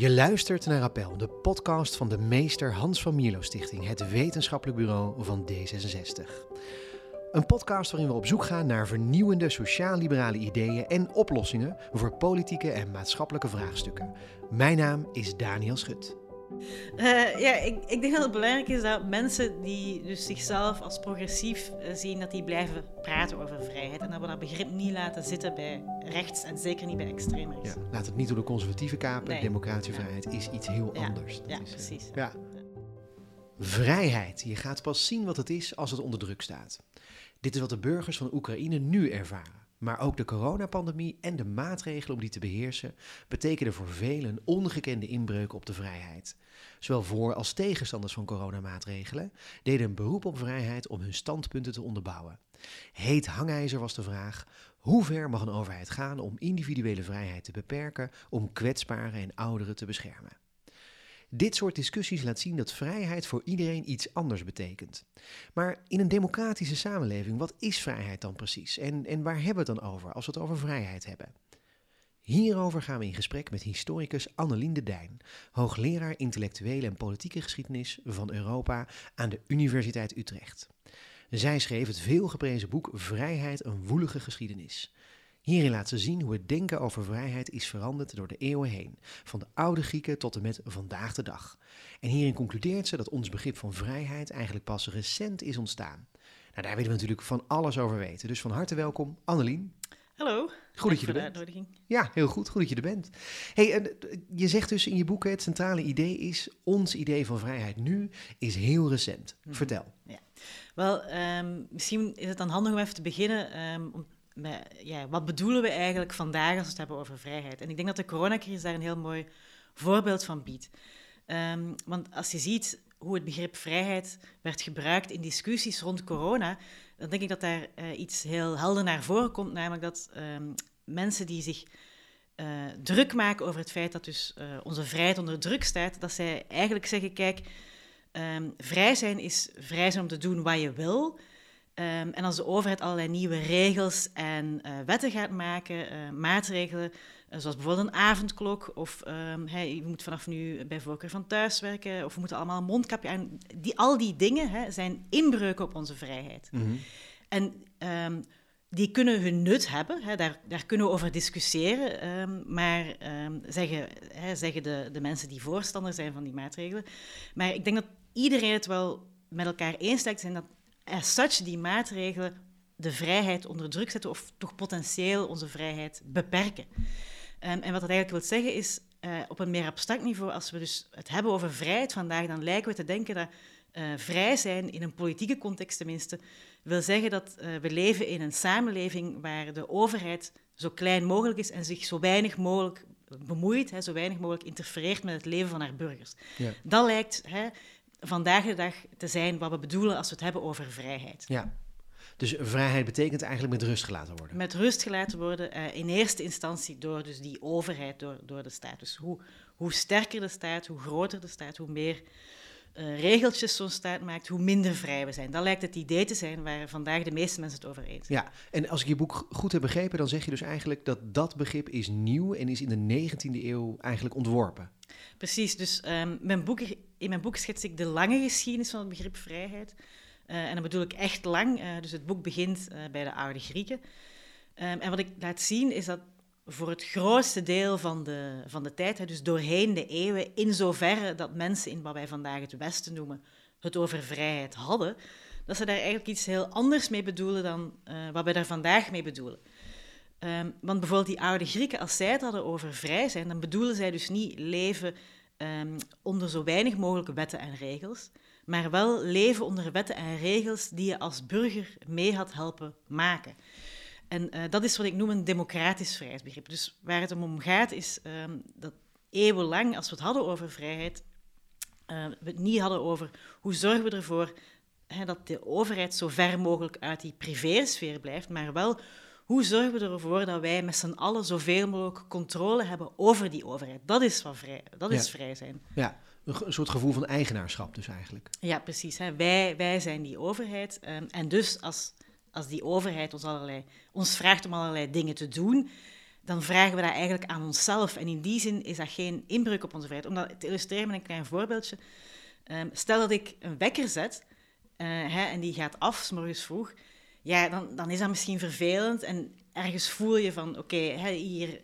Je luistert naar Appel, de podcast van de meester Hans van Mierlo Stichting, het wetenschappelijk bureau van D66. Een podcast waarin we op zoek gaan naar vernieuwende sociaal-liberale ideeën en oplossingen voor politieke en maatschappelijke vraagstukken. Mijn naam is Daniel Schut. Uh, ja, ik, ik, denk dat het belangrijk is dat mensen die dus zichzelf als progressief uh, zien, dat die blijven praten over vrijheid. En dat we dat begrip niet laten zitten bij rechts en zeker niet bij extreem rechts. Ja, laat het niet door de conservatieve kapen. Nee. Democratische vrijheid is iets heel ja. anders. Dat ja, is, uh, precies. ja. Vrijheid. Je gaat pas zien wat het is als het onder druk staat. Dit is wat de burgers van Oekraïne nu ervaren. Maar ook de coronapandemie en de maatregelen om die te beheersen betekenen voor velen ongekende inbreuk op de vrijheid. Zowel voor als tegenstanders van coronamaatregelen deden een beroep op vrijheid om hun standpunten te onderbouwen. Heet hangijzer was de vraag: hoe ver mag een overheid gaan om individuele vrijheid te beperken om kwetsbaren en ouderen te beschermen? Dit soort discussies laat zien dat vrijheid voor iedereen iets anders betekent. Maar in een democratische samenleving, wat is vrijheid dan precies? En, en waar hebben we het dan over als we het over vrijheid hebben? Hierover gaan we in gesprek met historicus Annelien de Dijn, hoogleraar intellectuele en politieke geschiedenis van Europa aan de Universiteit Utrecht. Zij schreef het veelgeprezen boek Vrijheid, een woelige geschiedenis. Hierin laat ze zien hoe het denken over vrijheid is veranderd door de eeuwen heen, van de oude Grieken tot en met vandaag de dag. En hierin concludeert ze dat ons begrip van vrijheid eigenlijk pas recent is ontstaan. Nou, daar willen we natuurlijk van alles over weten. Dus van harte welkom, Annelien. Hallo. Goed dat je er bent. Ja, heel goed. Goed dat je er bent. Hey, je zegt dus in je boek, het centrale idee is, ons idee van vrijheid nu is heel recent. Mm -hmm. Vertel. Ja. Wel, um, misschien is het dan handig om even te beginnen um, om ja, wat bedoelen we eigenlijk vandaag als we het hebben over vrijheid? En ik denk dat de coronacrisis daar een heel mooi voorbeeld van biedt. Um, want als je ziet hoe het begrip vrijheid werd gebruikt in discussies rond corona, dan denk ik dat daar uh, iets heel helder naar voren komt, namelijk dat um, mensen die zich uh, druk maken over het feit dat dus uh, onze vrijheid onder druk staat, dat zij eigenlijk zeggen, kijk, um, vrij zijn is vrij zijn om te doen wat je wil, Um, en als de overheid allerlei nieuwe regels en uh, wetten gaat maken, uh, maatregelen, uh, zoals bijvoorbeeld een avondklok, of um, hey, je moet vanaf nu bij voorkeur van thuis werken, of we moeten allemaal een mondkapje aan. Die, al die dingen hè, zijn inbreuken op onze vrijheid. Mhm. Mm -hmm. En um, die kunnen hun nut hebben, hè, daar, daar, kunnen we over discussiëren, ehm, maar zeggen, hè, zeggen de, de mensen die voorstander zijn van die maatregelen. Maar ik denk dat iedereen het wel met elkaar eens lijkt zijn dat as such die maatregelen de vrijheid onder druk zetten of toch potentieel onze vrijheid beperken. Um, en wat dat eigenlijk wil zeggen is, uh, op een meer abstract niveau, als we dus het hebben over vrijheid vandaag, dan lijken we te denken dat uh, vrij zijn, in een politieke context tenminste, wil zeggen dat uh, we leven in een samenleving waar de overheid zo klein mogelijk is en zich zo weinig mogelijk bemoeit, hè, zo weinig mogelijk interfereert met het leven van haar burgers. Ja. Dat lijkt hè, vandaag de dag te zijn wat we bedoelen als we het hebben over vrijheid. Ja. Dus vrijheid betekent eigenlijk met rust gelaten worden. Met rust gelaten worden, uh, in eerste instantie door dus die overheid, door, door de staat. Dus hoe, hoe sterker de staat, hoe groter de staat, hoe meer uh, regeltjes zo'n staat maakt, hoe minder vrij we zijn. Dat lijkt het idee te zijn waar vandaag de meeste mensen het over eens zijn. Ja, en als ik je boek goed heb begrepen, dan zeg je dus eigenlijk dat dat begrip is nieuw en is in de 19e eeuw eigenlijk ontworpen. Precies, dus um, mijn boek, in mijn boek schets ik de lange geschiedenis van het begrip vrijheid. Uh, en dan bedoel ik echt lang, uh, dus het boek begint bij de oude Grieken. Um, en wat ik laat zien is dat voor het grootste deel van de, van de tijd, dus doorheen de eeuwen, in zoverre dat mensen in wat wij vandaag het Westen noemen, het over vrijheid hadden, dat ze daar eigenlijk iets heel anders mee bedoelen dan wat wij daar vandaag mee bedoelen. Um, want bijvoorbeeld die oude Grieken, als zij het hadden over vrij zijn, dan bedoelen zij dus niet leven um, onder zo weinig mogelijk wetten en regels, maar wel leven onder wetten en regels die je als burger mee had helpen maken. En uh, dat is wat ik noem een democratisch vrijheidsbegrip. Dus waar het om gaat is um, dat eeuwenlang, als we het hadden over vrijheid, uh, we het niet hadden over hoe zorgen we ervoor hè, dat de overheid zo ver mogelijk uit die privésfeer blijft, maar wel hoe zorgen we ervoor dat wij met z'n allen zoveel mogelijk controle hebben over die overheid? Dat is, wat vrij, dat is vrij zijn. Ja, een, een soort gevoel van eigenaarschap dus eigenlijk. Ja, precies. Hè. Wij, wij zijn die overheid. Um, en dus als, als die overheid ons, allerlei, ons vraagt om allerlei dingen te doen, dan vragen we dat eigenlijk aan onszelf. En in die zin is dat geen inbreuk op onze vrijheid. Om dat te illustreren met een klein voorbeeldje. Ehm, stel dat ik een wekker zet uh, hè, en die gaat af, s morgens vroeg. Ja, dan, dan is dat misschien vervelend. En ergens voel je van, oké, hier...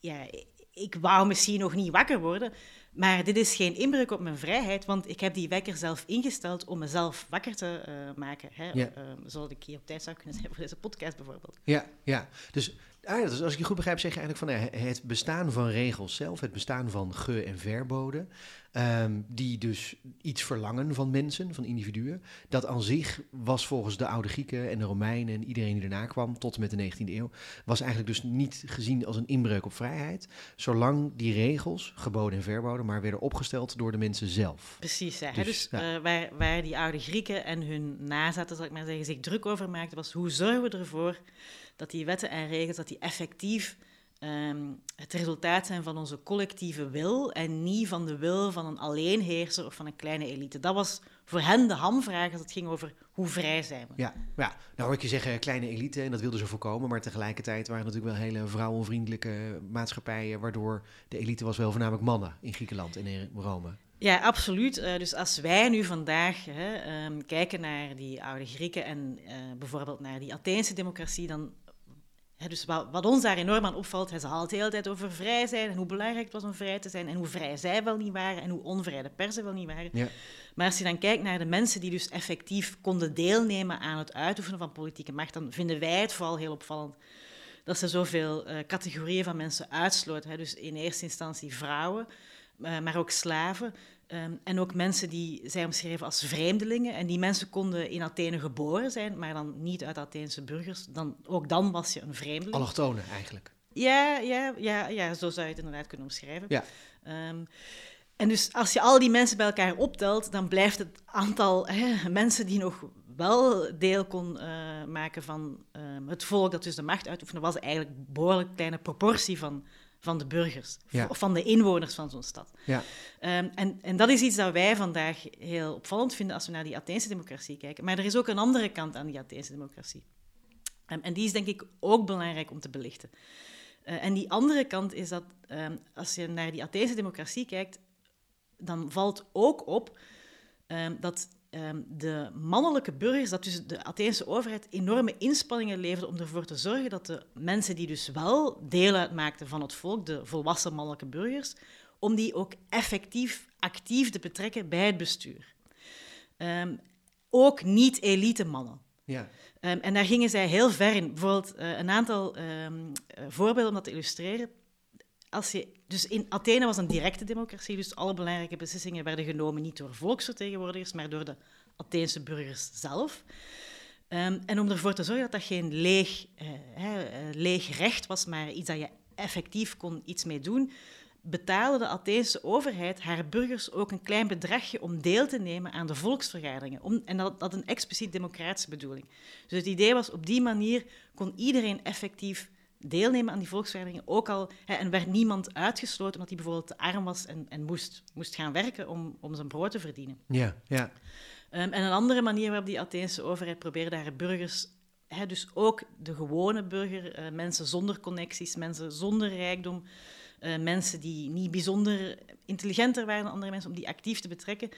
Ja, ik wou misschien nog niet wakker worden, maar dit is geen inbreuk op mijn vrijheid, want ik heb die wekker zelf ingesteld om mezelf wakker te uh, maken. Hè? Ja. Uh, zodat ik hier op tijd zou kunnen zijn voor deze podcast bijvoorbeeld. Ja, ja. Dus Ah, dus als ik je goed begrijp, zeg je eigenlijk van het bestaan van regels zelf, het bestaan van ge- en verboden, um, die dus iets verlangen van mensen, van individuen, dat aan zich was volgens de oude Grieken en de Romeinen en iedereen die erna kwam tot en met de 19e eeuw, was eigenlijk dus niet gezien als een inbreuk op vrijheid, zolang die regels, geboden en verboden, maar werden opgesteld door de mensen zelf. Precies, ja. Dus, dus ja. Uh, waar, waar die oude Grieken en hun nazaten, zal ik maar zeggen, zich druk over maakten, was hoe zorgen we ervoor dat die wetten en regels dat die effectief um, het resultaat zijn van onze collectieve wil en niet van de wil van een alleenheerser of van een kleine elite. Dat was voor hen de hamvraag als het ging over hoe vrij zijn we. Ja, ja. nou hoor ik je zeggen kleine elite en dat wilden ze voorkomen, maar tegelijkertijd waren natuurlijk wel hele vrouwenvriendelijke maatschappijen, waardoor de elite was wel voornamelijk mannen in Griekenland en in Rome. Ja, absoluut. Uh, dus als wij nu vandaag hè, um, kijken naar die oude Grieken en uh, bijvoorbeeld naar die Atheense democratie, dan dus wat, wat, ons daar enorm aan opvalt, hij het de hele tijd over vrij zijn en hoe belangrijk het was om vrij te zijn en hoe vrij zij wel niet waren en hoe onvrij de persen wel niet waren. Ja. Maar als je dan kijkt naar de mensen die dus effectief konden deelnemen aan het uitoefenen van politieke macht, dan vinden wij het vooral heel opvallend dat ze zoveel uh, categorieën van mensen uitsloten. Hè. Dus in eerste instantie vrouwen, uh, maar ook slaven, Um, en ook mensen die zij omschreven als vreemdelingen. En die mensen konden in Athene geboren zijn, maar dan niet uit Atheense burgers. Dan, ook dan was je een vreemdeling. Allochtonen eigenlijk. Ja, ja, ja, ja, zo zou je het inderdaad kunnen omschrijven. Ja. Um, en dus als je al die mensen bij elkaar optelt, dan blijft het aantal hè, mensen die nog wel deel kon uh, maken van uh, het volk dat dus de macht uitoefende, was eigenlijk een behoorlijk kleine proportie van van de burgers, of van de inwoners van zo'n stad. Ja. Um, en, en dat is iets dat wij vandaag heel opvallend vinden als we naar die Atheense democratie kijken. Maar er is ook een andere kant aan die Atheense democratie. Um, en die is denk ik ook belangrijk om te belichten. Uh, en die andere kant is dat um, als je naar die Atheense democratie kijkt, dan valt ook op dat um, de mannelijke burgers, dat dus de Atheense overheid enorme inspanningen leverde om ervoor te zorgen dat de mensen die dus wel deel uitmaakten van het volk, de volwassen mannelijke burgers, om die ook effectief actief te betrekken bij het bestuur. Um, ook niet-elite mannen. Ja. Um, en daar gingen zij heel ver in. Bijvoorbeeld uh, een aantal voorbeelden om dat te illustreren als je, dus in Athene was een directe democratie, dus alle belangrijke beslissingen werden genomen niet door volksvertegenwoordigers, maar door de Atheense burgers zelf. Um, en om ervoor te zorgen dat dat geen leeg, uh, leeg recht was, maar iets dat je effectief kon iets mee doen, betaalde de Atheense overheid haar burgers ook een klein bedragje om deel te nemen aan de volksvergaderingen. Om, en dat had een expliciet democratische bedoeling. Dus het idee was, op die manier kon iedereen effectief deelnemen aan die volksvergaderingen, ook al hè, en werd niemand uitgesloten omdat hij bijvoorbeeld te arm was en, en moest, moest gaan werken om, om zijn brood te verdienen. Ja, ja. Um, en een andere manier waarop die Atheense overheid probeerde haar burgers, hè, dus ook de gewone burger, uh, mensen zonder connecties, mensen zonder rijkdom, uh, mensen die niet bijzonder intelligenter waren dan andere mensen, om die actief te betrekken.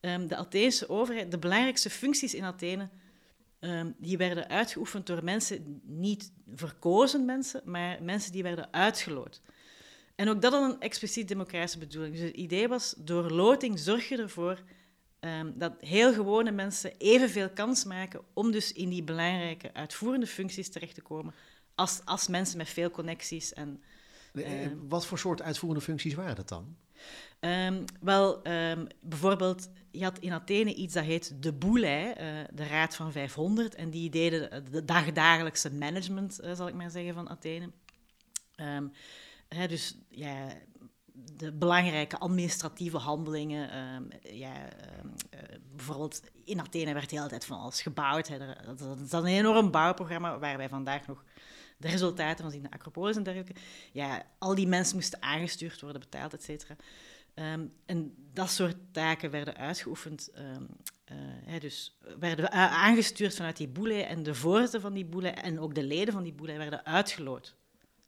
Um, de Atheense overheid, de belangrijkste functies in Athene Um, die werden uitgeoefend door mensen, niet verkozen mensen, maar mensen die werden uitgeloot. En ook dat had een expliciet democratische bedoeling. Dus het idee was, door loting zorg je ervoor um, dat heel gewone mensen evenveel kans maken om dus in die belangrijke uitvoerende functies terecht te komen als, als mensen met veel connecties. En, uh, Wat voor soort uitvoerende functies waren dat dan? Um, wel, um, bijvoorbeeld, je had in Athene iets dat heet de Boulei, uh, de Raad van 500. En die deden de dagdagelijkse management, uh, zal ik maar zeggen, van Athene. Um, hè, dus ja, de belangrijke administratieve handelingen. ja, bijvoorbeeld in Athene werd de hele tijd van alles gebouwd. Hè. Dat, dat is een enorm bouwprogramma waar wij vandaag nog de resultaten van zien de Acropolis en dergelijke. Ja, al die mensen moesten aangestuurd worden, betaald, et cetera. Um, en dat soort taken werden uitgeoefend, um, uh, hè, dus werden aangestuurd vanuit die boele en de voorzitter van die boele en ook de leden van die boele werden uitgeloot.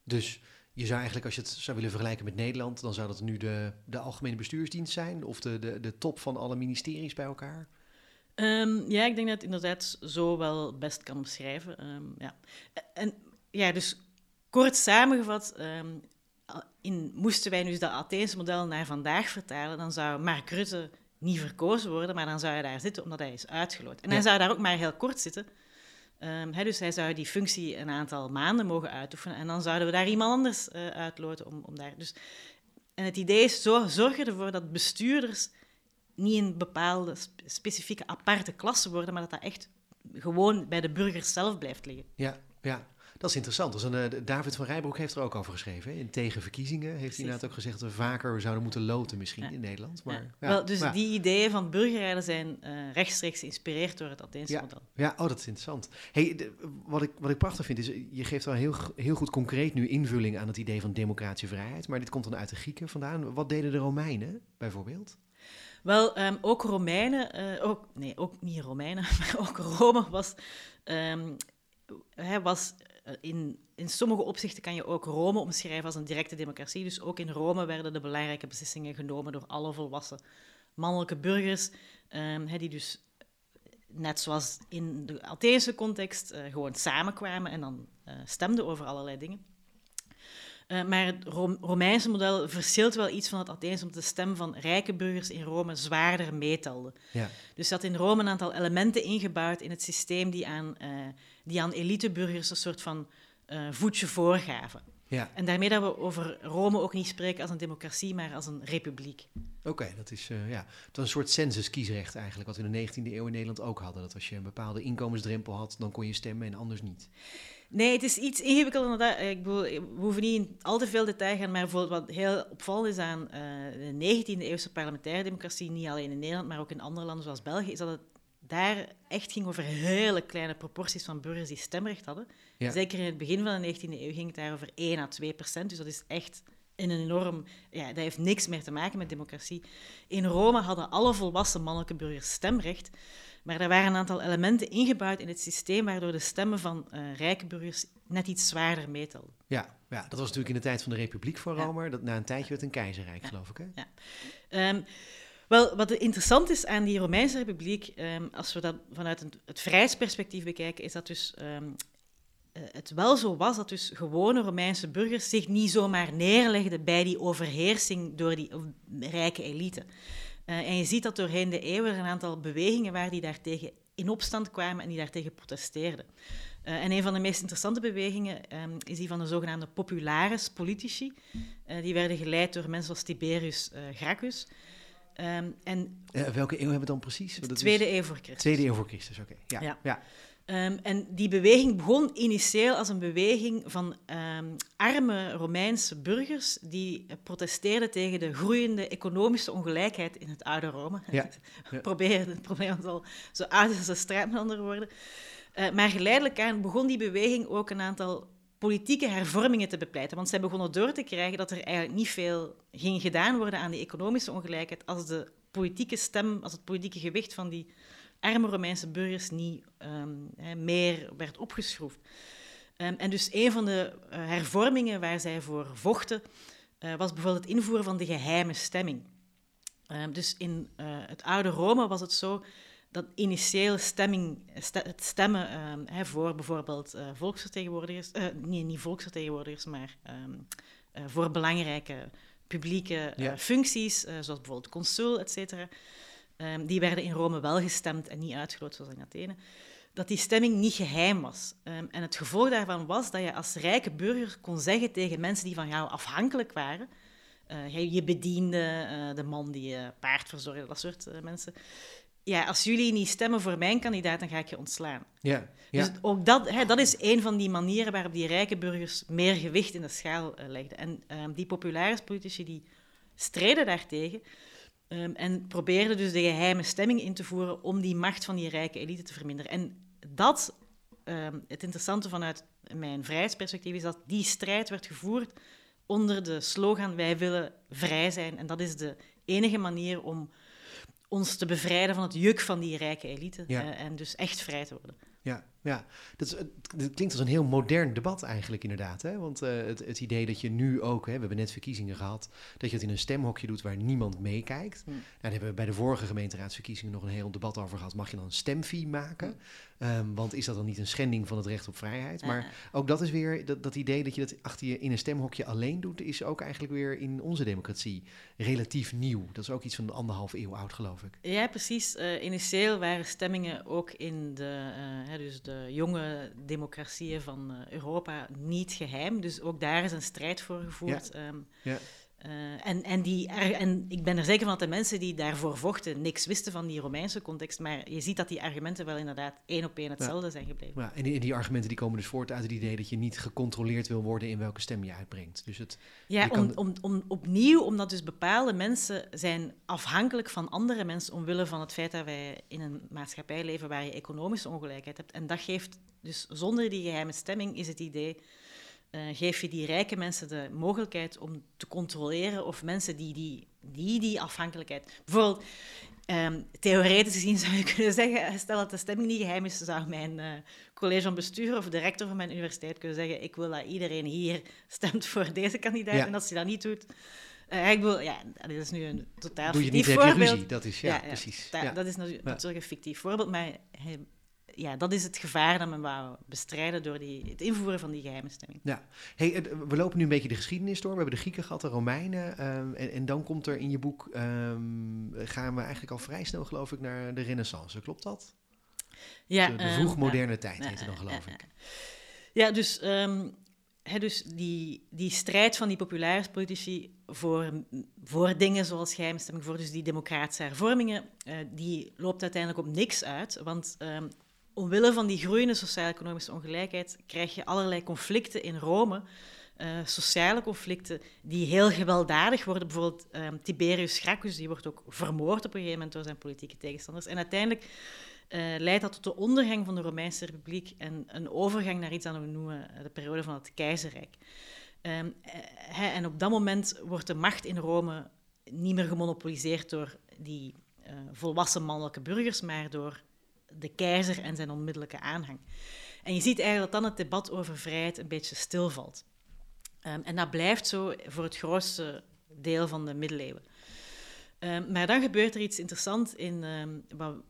Dus je zou eigenlijk, als je het zou willen vergelijken met Nederland, dan zou dat nu de, de algemene bestuursdienst zijn of de, de, de top van alle ministeries bij elkaar? Ehm, ja, ik denk dat het inderdaad zo wel best kan beschrijven. Ehm, ja. En ja, dus kort samengevat, ehm, in, moesten wij nu dat Atheense model naar vandaag vertalen, dan zou Mark Rutte niet verkozen worden, maar dan zou hij daar zitten omdat hij is uitgeloot. En hij zou daar ook maar heel kort zitten. dus hij zou die functie een aantal maanden mogen uitoefenen en dan zouden we daar iemand anders uh, uitloten om, om daar... Dus, en het idee is, zo, zorg ervoor dat bestuurders niet een bepaalde specifieke aparte klasse worden, maar dat dat echt gewoon bij de burgers zelf blijft liggen. Ja, ja. Dat is interessant. Dus een, uh, David van Rijbroek heeft er ook over geschreven. In tegenverkiezingen heeft hij inderdaad ook gezegd dat we vaker zouden moeten loten misschien in Nederland. Maar, ja. Wel, dus die ideeën van burgerrijden zijn uh, rechtstreeks geïnspireerd door het Atheense model. Ja, oh, dat is interessant. Hey, wat, ik, wat ik prachtig vind is, je geeft wel heel, heel goed concreet nu invulling aan het idee van democratie vrijheid. Maar dit komt dan uit de Grieken vandaan. Wat deden de Romeinen bijvoorbeeld? Wel, ehm, ook Romeinen, uh, ook, nee, ook niet Romeinen, maar ook Rome was, um, was eh, in, in sommige opzichten kan je ook Rome omschrijven als een directe democratie. Dus ook in Rome werden de belangrijke beslissingen genomen door alle volwassen mannelijke burgers, um, die dus net zoals in de Atheense context uh, gewoon samenkwamen en dan stemden over allerlei dingen. Uh, maar het Romeinse model verschilt wel iets van het Atheense, omdat de stem van rijke burgers in Rome zwaarder meetelde. Ja. Dus dat in Rome een aantal elementen ingebouwd in het systeem die aan, uh, die aan eliteburgers een soort van uh, voetje voorgaven. Ja. En daarmee dat we over Rome ook niet spreken als een democratie, maar als een republiek. Oké, dat is uh, ja, het een soort census-kiesrecht eigenlijk, wat we in de 19e eeuw in Nederland ook hadden. Dat als je een bepaalde inkomensdrempel had, dan kon je stemmen en anders niet. Nee, het is iets ingewikkelder dan dat. Ik bedoel, we hoeven niet in al te veel detail gaan, maar bijvoorbeeld wat heel opvallend is aan uh, de 19e-eeuwse parlementaire democratie, niet alleen in Nederland, maar ook in andere landen zoals België, is dat het daar echt ging over hele kleine proporties van burgers die stemrecht hadden. Zeker in het begin van de 19e eeuw ging het daar over 1 à 2 procent, dus dat is echt een enorm... Ja, dat heeft niks meer te maken met democratie. In Rome hadden alle volwassen mannelijke burgers stemrecht. Maar er waren een aantal elementen ingebouwd in het systeem waardoor de stemmen van uh, rijke burgers net iets zwaarder meetelden. Ja, ja, dat was natuurlijk in de tijd van de Republiek voor Rome. Dat na een tijdje werd een keizerrijk, geloof ik. Hè? Ja. Um, wel, wat interessant is aan die Romeinse Republiek, um, als we dat vanuit een, het vrijheidsperspectief bekijken, is dat dus um, het wel zo was dat dus gewone Romeinse burgers zich niet zomaar neerlegden bij die overheersing door die rijke elite. Uh, en je ziet dat doorheen de eeuwen er een aantal bewegingen waren die daartegen in opstand kwamen en die daartegen protesteerden. Uh, en een van de meest interessante bewegingen um, is die van de zogenaamde popularis politici. Uh, die werden geleid door mensen als Tiberius Gracchus. Um, en welke eeuw hebben we dan precies? De tweede eeuw voor Christus. Tweede eeuw voor Christus, oké. Ja. ja. ja. Um, en die beweging begon initieel als een beweging van um, arme Romeinse burgers die protesteerden tegen de groeiende economische ongelijkheid in het oude Rome. Ja. Proberen het probleem al zo oud als de strijd met andere woorden. Uh, maar geleidelijk aan begon die beweging ook een aantal politieke hervormingen te bepleiten. Want zij begonnen door te krijgen dat er eigenlijk niet veel ging gedaan worden aan die economische ongelijkheid als de politieke stem, als het politieke gewicht van die arme Romeinse burgers niet um, meer werd opgeschroefd. Um, en dus een van de uh, hervormingen waar zij voor vochten, uh, was bijvoorbeeld het invoeren van de geheime stemming. Um, dus in uh, het oude Rome was het zo dat initieel stemming, st het stemmen hè, voor bijvoorbeeld volksvertegenwoordigers, nee, niet volksvertegenwoordigers, maar voor belangrijke publieke ja. functies, zoals bijvoorbeeld consul, et cetera, um, die werden in Rome wel gestemd en niet uitgeloot zoals in Athene, dat die stemming niet geheim was. Um, en het gevolg daarvan was dat je als rijke burger kon zeggen tegen mensen die van jou afhankelijk waren, uh, je bediende, uh, de man die je paard verzorgde, dat soort uh, mensen. Ja, als jullie niet stemmen voor mijn kandidaat, dan ga ik je ontslaan. Ja, ja. Dus ook dat, hè, dat is een van die manieren waarop die rijke burgers meer gewicht in de schaal legden. En um, die populaire politici die streden daartegen. Um, en probeerde dus de geheime stemming in te voeren om die macht van die rijke elite te verminderen. En dat, um, het interessante vanuit mijn vrijheidsperspectief, is dat die strijd werd gevoerd onder de slogan wij willen vrij zijn. En dat is de enige manier om ons te bevrijden van het juk van die rijke elite ja. uh, en dus echt vrij te worden. Ja, ja. Dat, is, het klinkt als een heel modern debat eigenlijk inderdaad. Hè? Want uh, het, het, idee dat je nu ook, hè, we hebben net verkiezingen gehad, dat je het in een stemhokje doet waar niemand meekijkt. Mm. Nou, daar hebben we bij de vorige gemeenteraadsverkiezingen nog een heel debat over gehad. Mag je dan een stemfee maken? Um, want is dat dan niet een schending van het recht op vrijheid? Maar ook dat is weer, dat, dat idee dat je dat achter je in een stemhokje alleen doet, is ook eigenlijk weer in onze democratie relatief nieuw. Dat is ook iets van anderhalf eeuw oud, geloof ik. Ja, precies. Uh, initieel waren stemmingen ook in de, dus de jonge democratieën van uh, Europa niet geheim. Dus ook daar is een strijd voor gevoerd. Ja. Um, ja. Uh, en, en, die, en ik ben er zeker van dat de mensen die daarvoor vochten niks wisten van die Romeinse context. Maar je ziet dat die argumenten wel inderdaad één op één hetzelfde zijn gebleven. Ja, en, die, die, argumenten die komen dus voort uit het idee dat je niet gecontroleerd wil worden in welke stem je uitbrengt. Dus het, ja, om, om, om, opnieuw omdat dus bepaalde mensen zijn afhankelijk van andere mensen omwille van het feit dat wij in een maatschappij leven waar je economische ongelijkheid hebt. En dat geeft dus zonder die geheime stemming is het idee uh, geef je die rijke mensen de mogelijkheid om te controleren of mensen die die, die, die afhankelijkheid... Bijvoorbeeld, um, theoretisch gezien zou je kunnen zeggen, stel dat de stemming niet geheim is, zou mijn uh, college van bestuur of de rector van mijn universiteit kunnen zeggen, ik wil dat iedereen hier stemt voor deze kandidaat. En als hij dat niet doet... Uh, ik wil, ja, dit is nu een totaal Doe je fictief niet, voorbeeld. Ruzie, dat is, ja, ja precies. Ja, dat is natuurlijk een fictief voorbeeld, maar ja, dat is het gevaar dat men wou bestrijden door die, het invoeren van die geheime stemming. Ja, hey, we lopen nu een beetje de geschiedenis door. We hebben de Grieken gehad, de Romeinen. Um, en, en, dan komt er in je boek, um, gaan we eigenlijk al vrij snel, geloof ik, naar de Renaissance. Klopt dat? Ja. De, de ehm, vroegmoderne uh, tijd heette dan, geloof ik. Ja, dus, he, dus die, die strijd van die populaire politici voor, voor dingen zoals geheime stemming, voor dus die democratische hervormingen, uh, die loopt uiteindelijk op niks uit. Want omwille van die groeiende sociaal-economische ongelijkheid krijg je allerlei conflicten in Rome. Uh, sociale conflicten die heel gewelddadig worden. Bijvoorbeeld um, Tiberius Gracchus, die wordt ook vermoord op een gegeven moment door zijn politieke tegenstanders. En uiteindelijk uh, leidt dat tot de ondergang van de Romeinse Republiek en een overgang naar iets dat we noemen eh, de periode van het keizerrijk. Uh, en op dat moment wordt de macht in Rome niet meer gemonopoliseerd door die volwassen mannelijke burgers, maar door de keizer en zijn onmiddellijke aanhang. En je ziet eigenlijk dat dan het debat over vrijheid een beetje stilvalt. Um, en dat blijft zo voor het grootste deel van de middeleeuwen. Um, maar dan gebeurt er iets interessants in, um,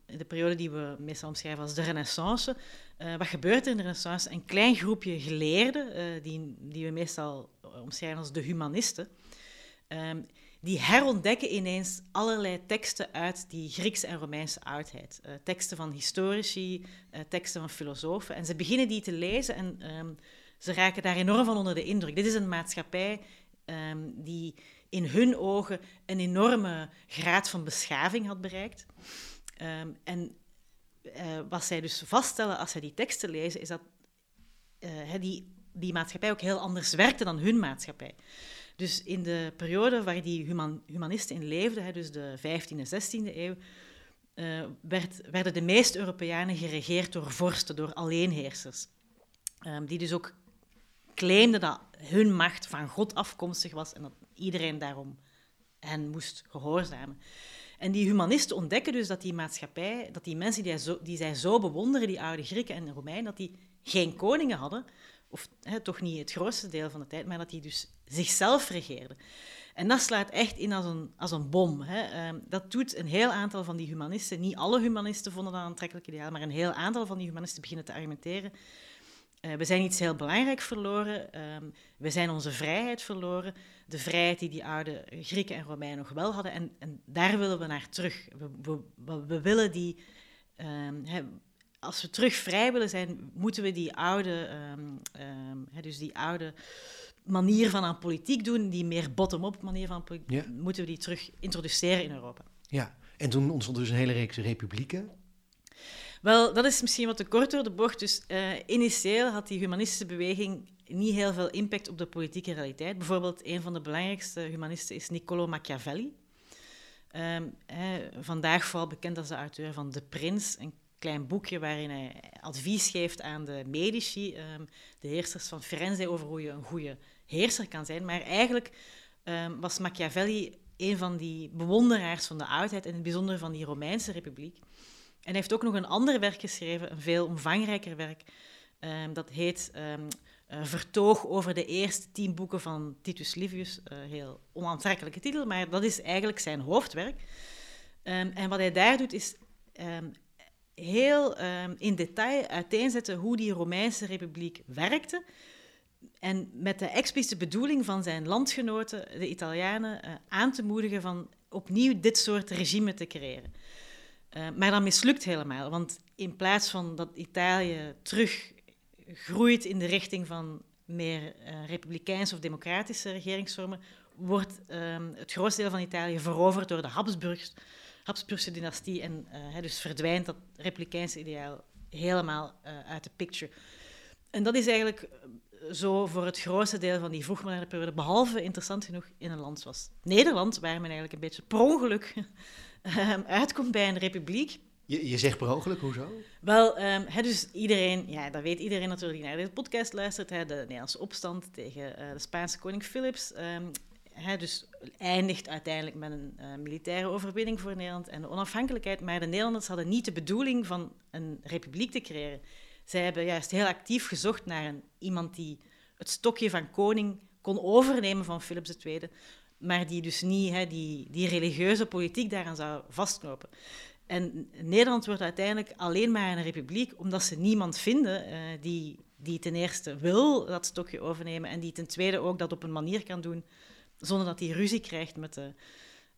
in, de periode die we meestal omschrijven als de Renaissance. Uh, wat gebeurt er in de Renaissance? Een klein groepje geleerden, uh, die, die we meestal omschrijven als de humanisten, die herontdekken ineens allerlei teksten uit die Griekse en Romeinse oudheid. Uh, teksten van historici, uh, teksten van filosofen. En ze beginnen die te lezen en um, ze raken daar enorm van onder de indruk. Dit is een maatschappij um, die in hun ogen een enorme graad van beschaving had bereikt. Um, en uh, wat zij dus vaststellen als zij die teksten lezen, is dat die, die maatschappij ook heel anders werkte dan hun maatschappij. Dus in de periode waar die human, humanisten in leefden, dus de 15e en 16e eeuw, uh, werd, werden de meeste Europeanen geregeerd door vorsten, door alleenheersers. Um, die dus ook claimden dat hun macht van God afkomstig was en dat iedereen daarom hen moest gehoorzamen. En die humanisten ontdekken dus dat die maatschappij, dat die mensen die, zo, die zij zo bewonderen, die oude Grieken en Romeinen, dat die geen koningen hadden, of toch niet het grootste deel van de tijd, maar dat die dus zichzelf regeerden. En dat slaat echt in als een, als een bom. Hè. Ehm, dat doet een heel aantal van die humanisten, niet alle humanisten vonden dat een aantrekkelijk ideaal, maar een heel aantal van die humanisten beginnen te argumenteren. Uh, we zijn iets heel belangrijk verloren. Um, we zijn onze vrijheid verloren. De vrijheid die die oude Grieken en Romeinen nog wel hadden. En, en daar willen we naar terug. We, we, we willen die. Um, als we terug vrij willen zijn, moeten we die oude, um, um, dus die oude manier van aan politiek doen, die meer bottom-up manier van politiek, ja. moeten we die terug introduceren in Europa. Ja, en toen ontstond dus een hele reeks republieken. Wel, dat is misschien wat te kort door de bocht. Dus uh, initieel had die humanistische beweging niet heel veel impact op de politieke realiteit. Bijvoorbeeld, een van de belangrijkste humanisten is Niccolo Machiavelli. Um, vandaag vooral bekend als de auteur van De Prins, een klein boekje waarin hij advies geeft aan de Medici, um, de heersers van Firenze, over hoe je een goede heerser kan zijn. Maar eigenlijk um, was Machiavelli een van die bewonderaars van de oudheid, en in het bijzonder van die Romeinse Republiek. hij heeft ook nog een ander werk geschreven, een veel omvangrijker werk. Ehm, dat heet ehm, eh, Vertoog over de eerste tien boeken van Titus Livius. Uh, heel onaantrekkelijke titel, maar dat is eigenlijk zijn hoofdwerk. Ehm, en wat hij daar doet, is heel in detail uiteenzetten hoe die Romeinse Republiek werkte. En met de expliciete bedoeling van zijn landgenoten, de Italianen, uh, aan te moedigen van opnieuw dit soort regime te creëren. Uh, maar dat mislukt helemaal, want in plaats van dat Italië terug groeit in de richting van meer uh, republikeinse of democratische regeringsvormen, wordt um, het grootste deel van Italië veroverd door de Habsburgs, Habsburgse dynastie en uh, dus verdwijnt dat republikeinse ideaal helemaal uit de picture. En dat is eigenlijk zo voor het grootste deel van die vroegmoderne periode, behalve interessant genoeg in een land zoals Nederland, waar men eigenlijk een beetje per ongeluk ehm, uitkomt bij een republiek. Je, je zegt per ongeluk, hoezo? Wel, um, dus iedereen, ja, dat weet iedereen natuurlijk die naar deze podcast luistert, de Nederlandse opstand tegen uh, de Spaanse koning Philips. Um, dus eindigt uiteindelijk met een uh, militaire overwinning voor Nederland en de onafhankelijkheid. Maar de Nederlanders hadden niet de bedoeling van een republiek te creëren. Zij hebben juist heel actief gezocht naar een, iemand die het stokje van koning kon overnemen van Philips II, maar die dus niet hè, die, die religieuze politiek daaraan zou vastknopen. En Nederland wordt uiteindelijk alleen maar een republiek omdat ze niemand vinden uh, die, die ten eerste wil dat stokje overnemen en die ten tweede ook dat op een manier kan doen zonder dat hij ruzie krijgt met de,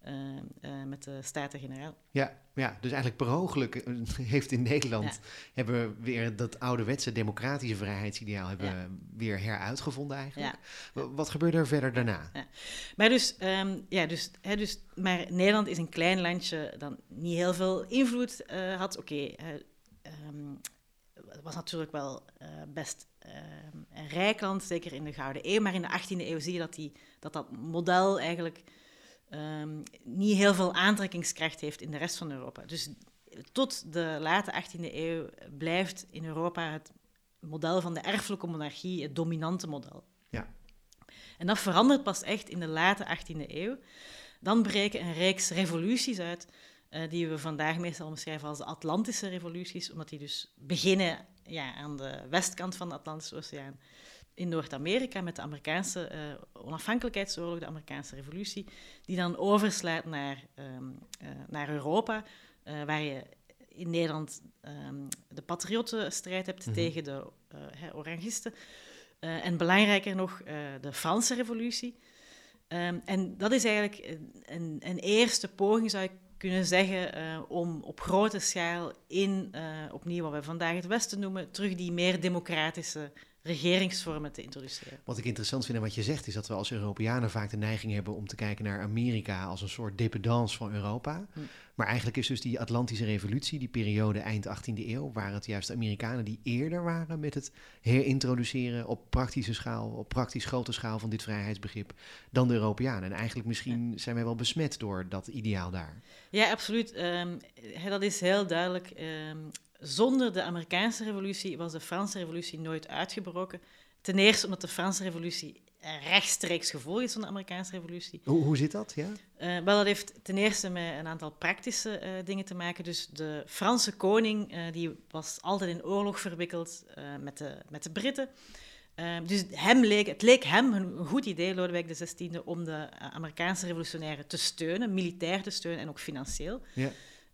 uh, uh, met de Staten-Generaal. Ja, ja, dus eigenlijk per ongeluk eh, heeft in Nederland... hebben we weer dat ouderwetse democratische vrijheidsideaal... hebben ja. weer heruitgevonden eigenlijk. Ja. Wat gebeurde er verder daarna? Maar, dus, um, ja, dus, hè, dus, maar Nederland is een klein landje... dat niet heel veel invloed uh, had. Oké, okay, um, het was natuurlijk wel best uh, een rijk land, zeker in de Gouden Eeuw. Maar in de 18e eeuw zie je dat die, dat, dat model eigenlijk um, niet heel veel aantrekkingskracht heeft in de rest van Europa. Dus tot de late 18e eeuw blijft in Europa het model van de erfelijke monarchie het dominante model. Ja. En dat verandert pas echt in de late 18e eeuw. Dan breken een reeks revoluties uit, uh, die we vandaag meestal omschrijven als de Atlantische revoluties, omdat die dus beginnen ja, aan de westkant van de Atlantische Oceaan in Noord-Amerika met de Amerikaanse uh, onafhankelijkheidsoorlog, de Amerikaanse revolutie, die dan overslaat naar, um, uh, naar Europa, uh, waar je in Nederland um, de patriottenstrijd hebt mm -hmm. tegen de orangisten. en belangrijker nog, de Franse revolutie. Um, en dat is eigenlijk een, een, eerste poging, zou ik kunnen zeggen, om op grote schaal in, opnieuw wat we vandaag het Westen noemen, terug die meer democratische regeringsvormen te introduceren. Wat ik interessant vind en wat je zegt, is dat we als Europeanen vaak de neiging hebben om te kijken naar Amerika als een soort dependance van Europa. Hm. Maar eigenlijk is dus die Atlantische Revolutie, die periode eind 18e eeuw, waren het juist Amerikanen die eerder waren met het herintroduceren op praktische schaal, op praktisch grote schaal van dit vrijheidsbegrip, dan de Europeanen. En eigenlijk misschien zijn wij wel besmet door dat ideaal daar. Ja, absoluut. Um, dat is heel duidelijk. Um, zonder de Amerikaanse revolutie was de Franse revolutie nooit uitgebroken. Ten eerste omdat de Franse revolutie rechtstreeks gevolg is van de Amerikaanse revolutie. Hoe, hoe zit dat? Ja? Uh, wel, dat heeft ten eerste met een aantal praktische uh, dingen te maken. Dus de Franse koning uh, die was altijd in oorlog verwikkeld met, de, met de Britten. dus hem leek, het leek hem een goed idee, Lodewijk XVI, om de Amerikaanse revolutionairen te steunen, militair te steunen en ook financieel. Ja.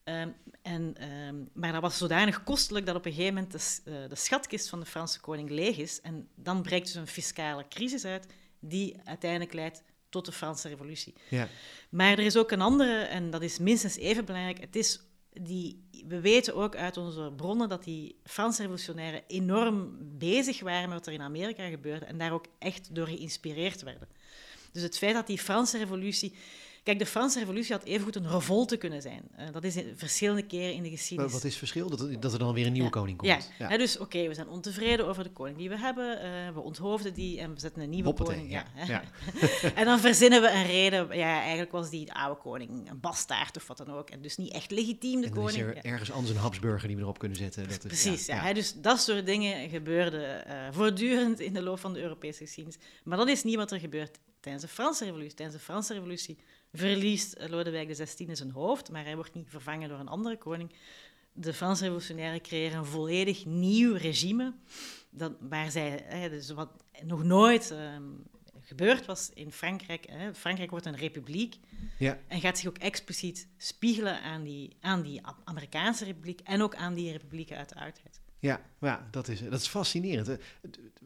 Um, en, um, maar dat was zodanig kostelijk dat op een gegeven moment de, uh, de, schatkist van de Franse koning leeg is. En dan breekt dus een fiscale crisis uit, die uiteindelijk leidt tot de Franse revolutie. Ja. Maar er is ook een andere, en dat is minstens even belangrijk. Het is die, we weten ook uit onze bronnen dat die Franse revolutionairen enorm bezig waren met wat er in Amerika gebeurde en daar ook echt door geïnspireerd werden. Dus het feit dat die Franse revolutie Kijk, de Franse revolutie had evengoed een revolte kunnen zijn. Uh, dat is verschillende keren in de geschiedenis. wat is het verschil? Dat, dat er dan weer een nieuwe ja. koning komt? Ja, ja. dus oké, okay, we zijn ontevreden over de koning die we hebben. Uh, we onthoofden die en we zetten een nieuwe koning. Ja. en dan verzinnen we een reden. Ja, eigenlijk was die oude koning een bastaard of wat dan ook. En dus niet echt legitiem, de en koning. is er ergens anders een Habsburger die we erop kunnen zetten. Dat is, Precies, ja. Dus dat soort dingen gebeurden uh, voortdurend in de loop van de Europese geschiedenis. Maar dat is niet wat er gebeurt tijdens de Franse revolutie. Tijdens de Franse revolutie verliest Lodewijk XVI zijn hoofd, maar hij wordt niet vervangen door een andere koning. de Franse revolutionairen creëren een volledig nieuw regime, dat, waar zij, hè, dus wat nog nooit ehm, gebeurd was in Frankrijk. Hè. Frankrijk wordt een republiek Ja. en gaat zich ook expliciet spiegelen aan die, aan die Amerikaanse republiek en ook aan die republieken uit de oudheid. Ja, ja dat, is, dat is fascinerend. Het-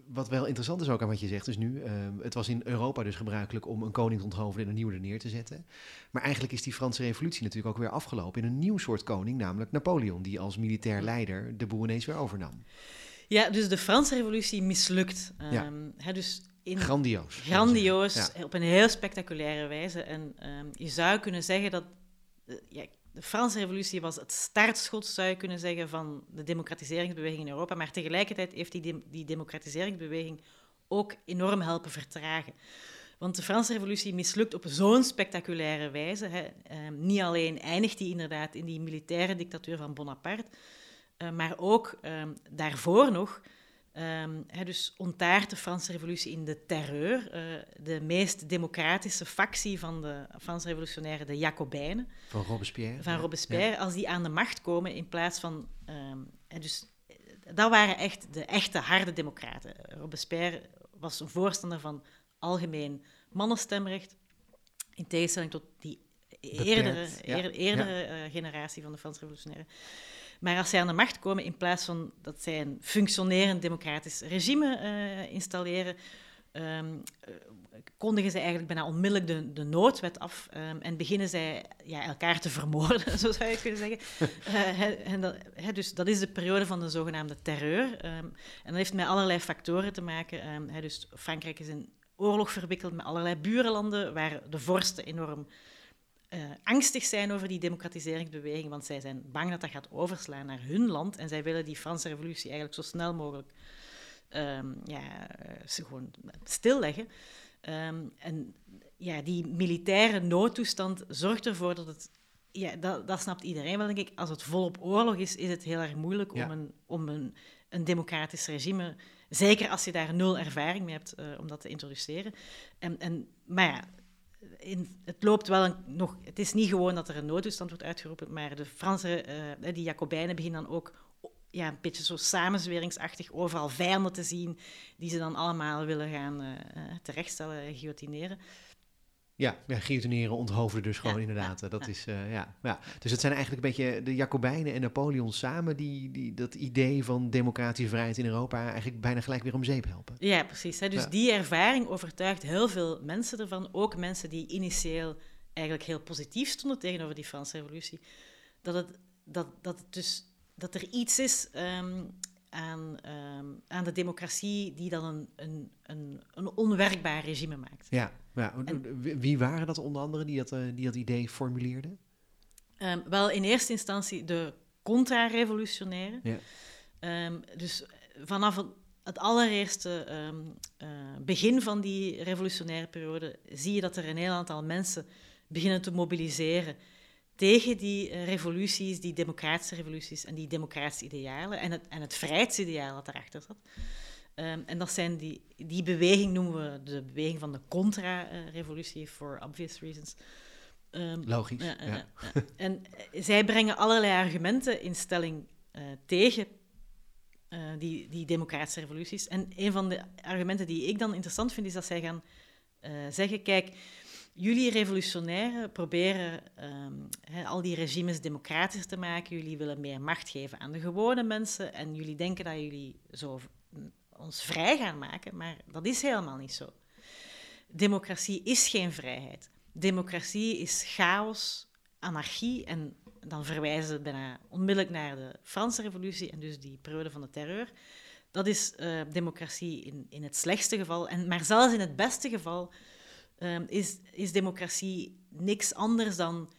Wat wel interessant is ook aan wat je zegt, is nu, ehm, het was in Europa dus gebruikelijk om een koning te onthoofden en een nieuwe er neer te zetten. Maar eigenlijk is die Franse revolutie natuurlijk ook weer afgelopen in een nieuw soort koning, namelijk Napoleon, die als militair leider de boel ineens weer overnam. Ja, dus de Franse revolutie mislukt. Ja. Ehm, hè, dus in, Grandioos. grandioos, Ja. op een heel spectaculaire wijze. En ehm, je zou kunnen zeggen dat eh, ja, de Franse revolutie was het startschot, zou je kunnen zeggen, van de democratiseringsbeweging in Europa. Maar tegelijkertijd heeft die, die democratiseringsbeweging ook enorm helpen vertragen. Want de Franse revolutie mislukt op zo'n spectaculaire wijze. Hè. Ehm, niet alleen eindigt die inderdaad in die militaire dictatuur van Bonaparte, eh, maar ook ehm, daarvoor nog Ehm, hè, dus ontaart de Franse revolutie in de terreur, eh, de meest democratische factie van de Franse revolutionairen, de Jacobijnen, Van Robespierre. van Ja. Robespierre, als die aan de macht komen in plaats van... ehm, hè, dus, eh, dat waren echt de echte harde democraten. Robespierre was een voorstander van algemeen mannenstemrecht, in tegenstelling tot die eerdere, ja. eerdere eh, generatie van de Franse revolutionairen. Maar als zij aan de macht komen, in plaats van dat zij een functionerend democratisch regime eh, installeren, eh, kondigen zij eigenlijk bijna onmiddellijk de, de noodwet af ehm, en beginnen zij ja, elkaar te vermoorden, zo zou je kunnen zeggen. Eh, en dat, dus dat is de periode van de zogenaamde terreur. ehm, en dat heeft met allerlei factoren te maken. dus Frankrijk is in oorlog verwikkeld met allerlei burenlanden, waar de vorsten enorm eh, angstig zijn over die democratiseringsbeweging, want zij zijn bang dat dat gaat overslaan naar hun land en zij willen die Franse revolutie eigenlijk zo snel mogelijk ehm, ja, eh, ze gewoon stilleggen. Ehm, en ja, die militaire noodtoestand zorgt ervoor dat het... Ja, dat, dat snapt iedereen wel, denk ik. Als het volop oorlog is, is het heel erg moeilijk Ja. om, een, om een, een democratisch regime... Zeker als je daar nul ervaring mee hebt eh, om dat te introduceren. En, en, maar ja, in, het loopt wel nog... Het is niet gewoon dat er een noodtoestand wordt uitgeroepen, maar de Franse, eh, die Jacobijnen beginnen dan ook ja, een beetje zo samenzweringsachtig overal vijanden te zien die ze dan allemaal willen gaan eh, terechtstellen en guillotineren. Ja, ja guillotineren, onthoofden dus gewoon Ja, inderdaad. ja, dat is, eh, ja, ja. Dus het zijn eigenlijk een beetje de Jacobijnen en Napoleon samen die, die dat idee van democratische vrijheid in Europa eigenlijk bijna gelijk weer om zeep helpen. Ja, precies. Hè. Dus die ervaring overtuigt heel veel mensen ervan, ook mensen die initieel eigenlijk heel positief stonden tegenover die Franse revolutie, dat, het, dat, dat, het dus, dat er iets is ehm, aan, ehm, aan de democratie die dan een, een, een, een onwerkbaar regime maakt. Ja, ja. En- Wie- waren dat onder andere die dat, eh, die dat idee formuleerden? Ehm, wel, in eerste instantie de contra-revolutionairen. Ja. Ehm, dus vanaf het, het allereerste eh, begin van die revolutionaire periode zie je dat er een heel aantal mensen beginnen te mobiliseren tegen die eh, revoluties, die democratische revoluties en die democratische idealen en het, en het vrijheidsideaal dat erachter zat. Ehm, en dat zijn die, die beweging noemen we de beweging van de contra-revolutie, for obvious reasons. Ehm, Logisch. ja. En eh, zij brengen allerlei argumenten in stelling eh, tegen die, die democratische revoluties. En een van de argumenten die ik dan interessant vind, is dat zij gaan zeggen: kijk, jullie revolutionairen proberen ehm, al die regimes democratisch te maken. Jullie willen meer macht geven aan de gewone mensen. En jullie denken dat jullie zo ons vrij gaan maken, maar dat is helemaal niet zo. Democratie is geen vrijheid. Democratie is chaos, anarchie en dan verwijzen ze bijna onmiddellijk naar de Franse revolutie en dus die periode van de terreur. Dat is eh, democratie in, in het slechtste geval. En, maar zelfs in het beste geval ehm, is, is democratie niks anders dan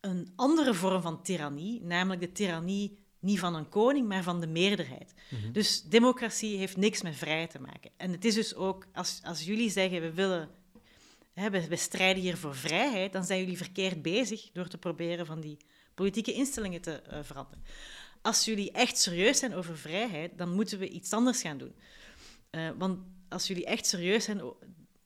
een andere vorm van tirannie, namelijk de tirannie niet van een koning, maar van de meerderheid. Mhm. Dus democratie heeft niks met vrijheid te maken. En het is dus ook, als, als jullie zeggen, we willen, hè, we, we strijden hier voor vrijheid, dan zijn jullie verkeerd bezig door te proberen van die politieke instellingen te eh, veranderen. Als jullie echt serieus zijn over vrijheid, dan moeten we iets anders gaan doen. Eh, want als jullie echt serieus zijn,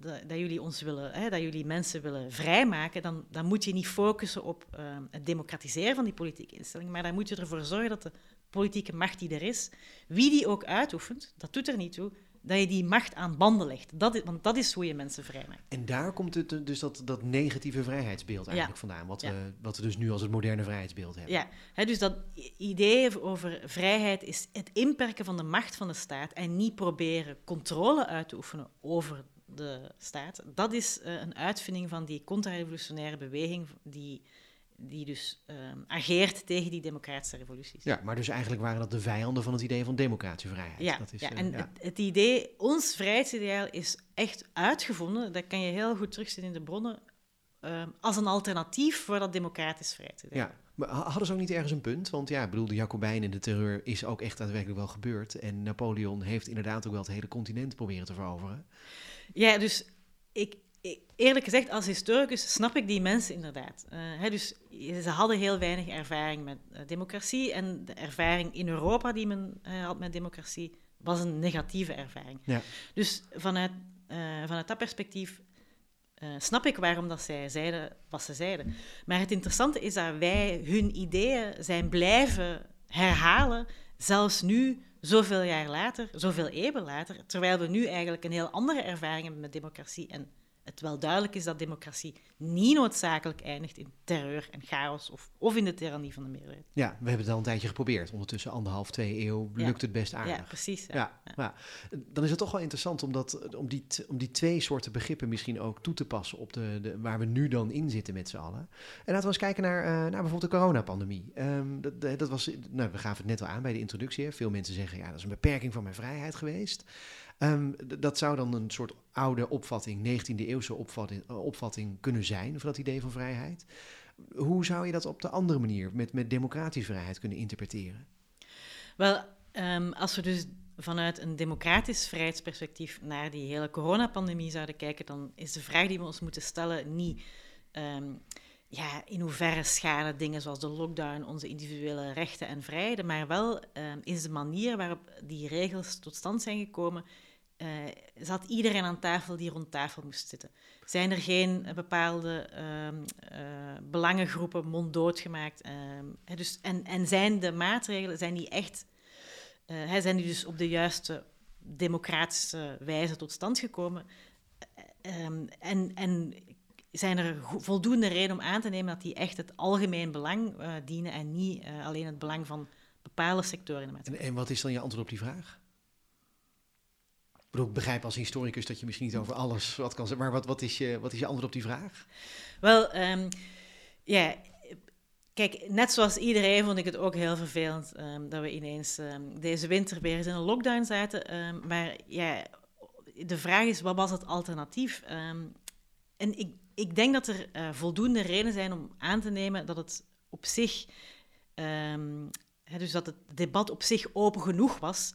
dat, dat jullie ons willen, hè, dat jullie mensen willen vrijmaken, dan, dan moet je niet focussen op ehm, het democratiseren van die politieke instelling, maar dan moet je ervoor zorgen dat de politieke macht die er is, wie die ook uitoefent, dat doet er niet toe, dat je die macht aan banden legt. Dat is, want dat is hoe je mensen vrijmaakt. En daar komt het, dus dat, dat negatieve vrijheidsbeeld eigenlijk vandaan, wat, we, wat we dus nu als het moderne vrijheidsbeeld hebben. Ja, dus dat idee over vrijheid is het inperken van de macht van de staat en niet proberen controle uit te oefenen over de staat. Dat is uh, een uitvinding van die contra-revolutionaire beweging die die dus ehm, ageert tegen die democratische revoluties. Ja, maar dus eigenlijk waren dat de vijanden van het idee van democratische vrijheid. Ja, dat is, ja uh, en ja. Het, het, idee, ons vrijheidsideaal is echt uitgevonden, dat kan je heel goed terugzien in de bronnen, uh, als een alternatief voor dat democratisch vrijheidsideaal. Ja, maar hadden ze ook niet ergens een punt? Want ja, ik bedoel, de Jacobijnen en de terreur is ook echt daadwerkelijk wel gebeurd. En Napoleon heeft inderdaad ook wel het hele continent proberen te veroveren. Ja, dus ik, eerlijk gezegd, als historicus snap ik die mensen inderdaad. Uh, hè, dus ze hadden heel weinig ervaring met uh, democratie en de ervaring in Europa die men uh, had met democratie was een negatieve ervaring. Ja. Dus vanuit, vanuit dat perspectief snap ik waarom dat zij zeiden wat ze zeiden. Maar het interessante is dat wij hun ideeën zijn blijven herhalen, zelfs nu zoveel jaar later, zoveel eeuwen later, terwijl we nu eigenlijk een heel andere ervaring hebben met democratie en het wel duidelijk is dat democratie niet noodzakelijk eindigt in terreur en chaos of, of in de tirannie van de meerderheid. Ja, we hebben het al een tijdje geprobeerd. Ondertussen anderhalf, twee eeuw lukt ja. het best aardig. Ja, precies. Ja. Ja, ja. Dan is het toch wel interessant om, dat, om, die, om die twee soorten begrippen misschien ook toe te passen op de, de, waar we nu dan in zitten met z'n allen. En laten we eens kijken naar, uh, naar bijvoorbeeld de coronapandemie. Um, dat, dat was, nou, we gaven het net al aan bij de introductie. Hè. Veel mensen zeggen, ja, dat is een beperking van mijn vrijheid geweest. Um, dat zou dan een soort oude opvatting, 19e eeuwse opvatting, opvatting kunnen zijn van dat idee van vrijheid. Hoe zou je dat op de andere manier, met, met democratische vrijheid, kunnen interpreteren? Wel, um, als we dus vanuit een democratisch vrijheidsperspectief naar die hele coronapandemie zouden kijken, dan is de vraag die we ons moeten stellen niet um, ja, in hoeverre schaden dingen zoals de lockdown onze individuele rechten en vrijheden, maar wel um, is de manier waarop die regels tot stand zijn gekomen, uh, zat iedereen aan tafel die rond tafel moest zitten. Zijn er geen bepaalde um, uh, belangengroepen monddood gemaakt? Um, dus, en, en zijn de maatregelen, zijn die echt, zijn die dus op de juiste democratische wijze tot stand gekomen? en, en zijn er voldoende reden om aan te nemen dat die echt het algemeen belang dienen en niet alleen het belang van bepaalde sectoren in de maatschappij. En, en, wat is dan je antwoord op die vraag? Ik, begrijp als historicus dat je misschien niet over alles wat kan zeggen, maar wat, wat, is, je, wat is je antwoord op die vraag? Wel, um, ja, kijk, net zoals iedereen vond ik het ook heel vervelend um, dat we ineens um, deze winter weer eens in een lockdown zaten. maar ja, de vraag is, wat was het alternatief? en ik ik denk dat er uh, voldoende redenen zijn om aan te nemen dat het op zich, dus dat het debat op zich open genoeg was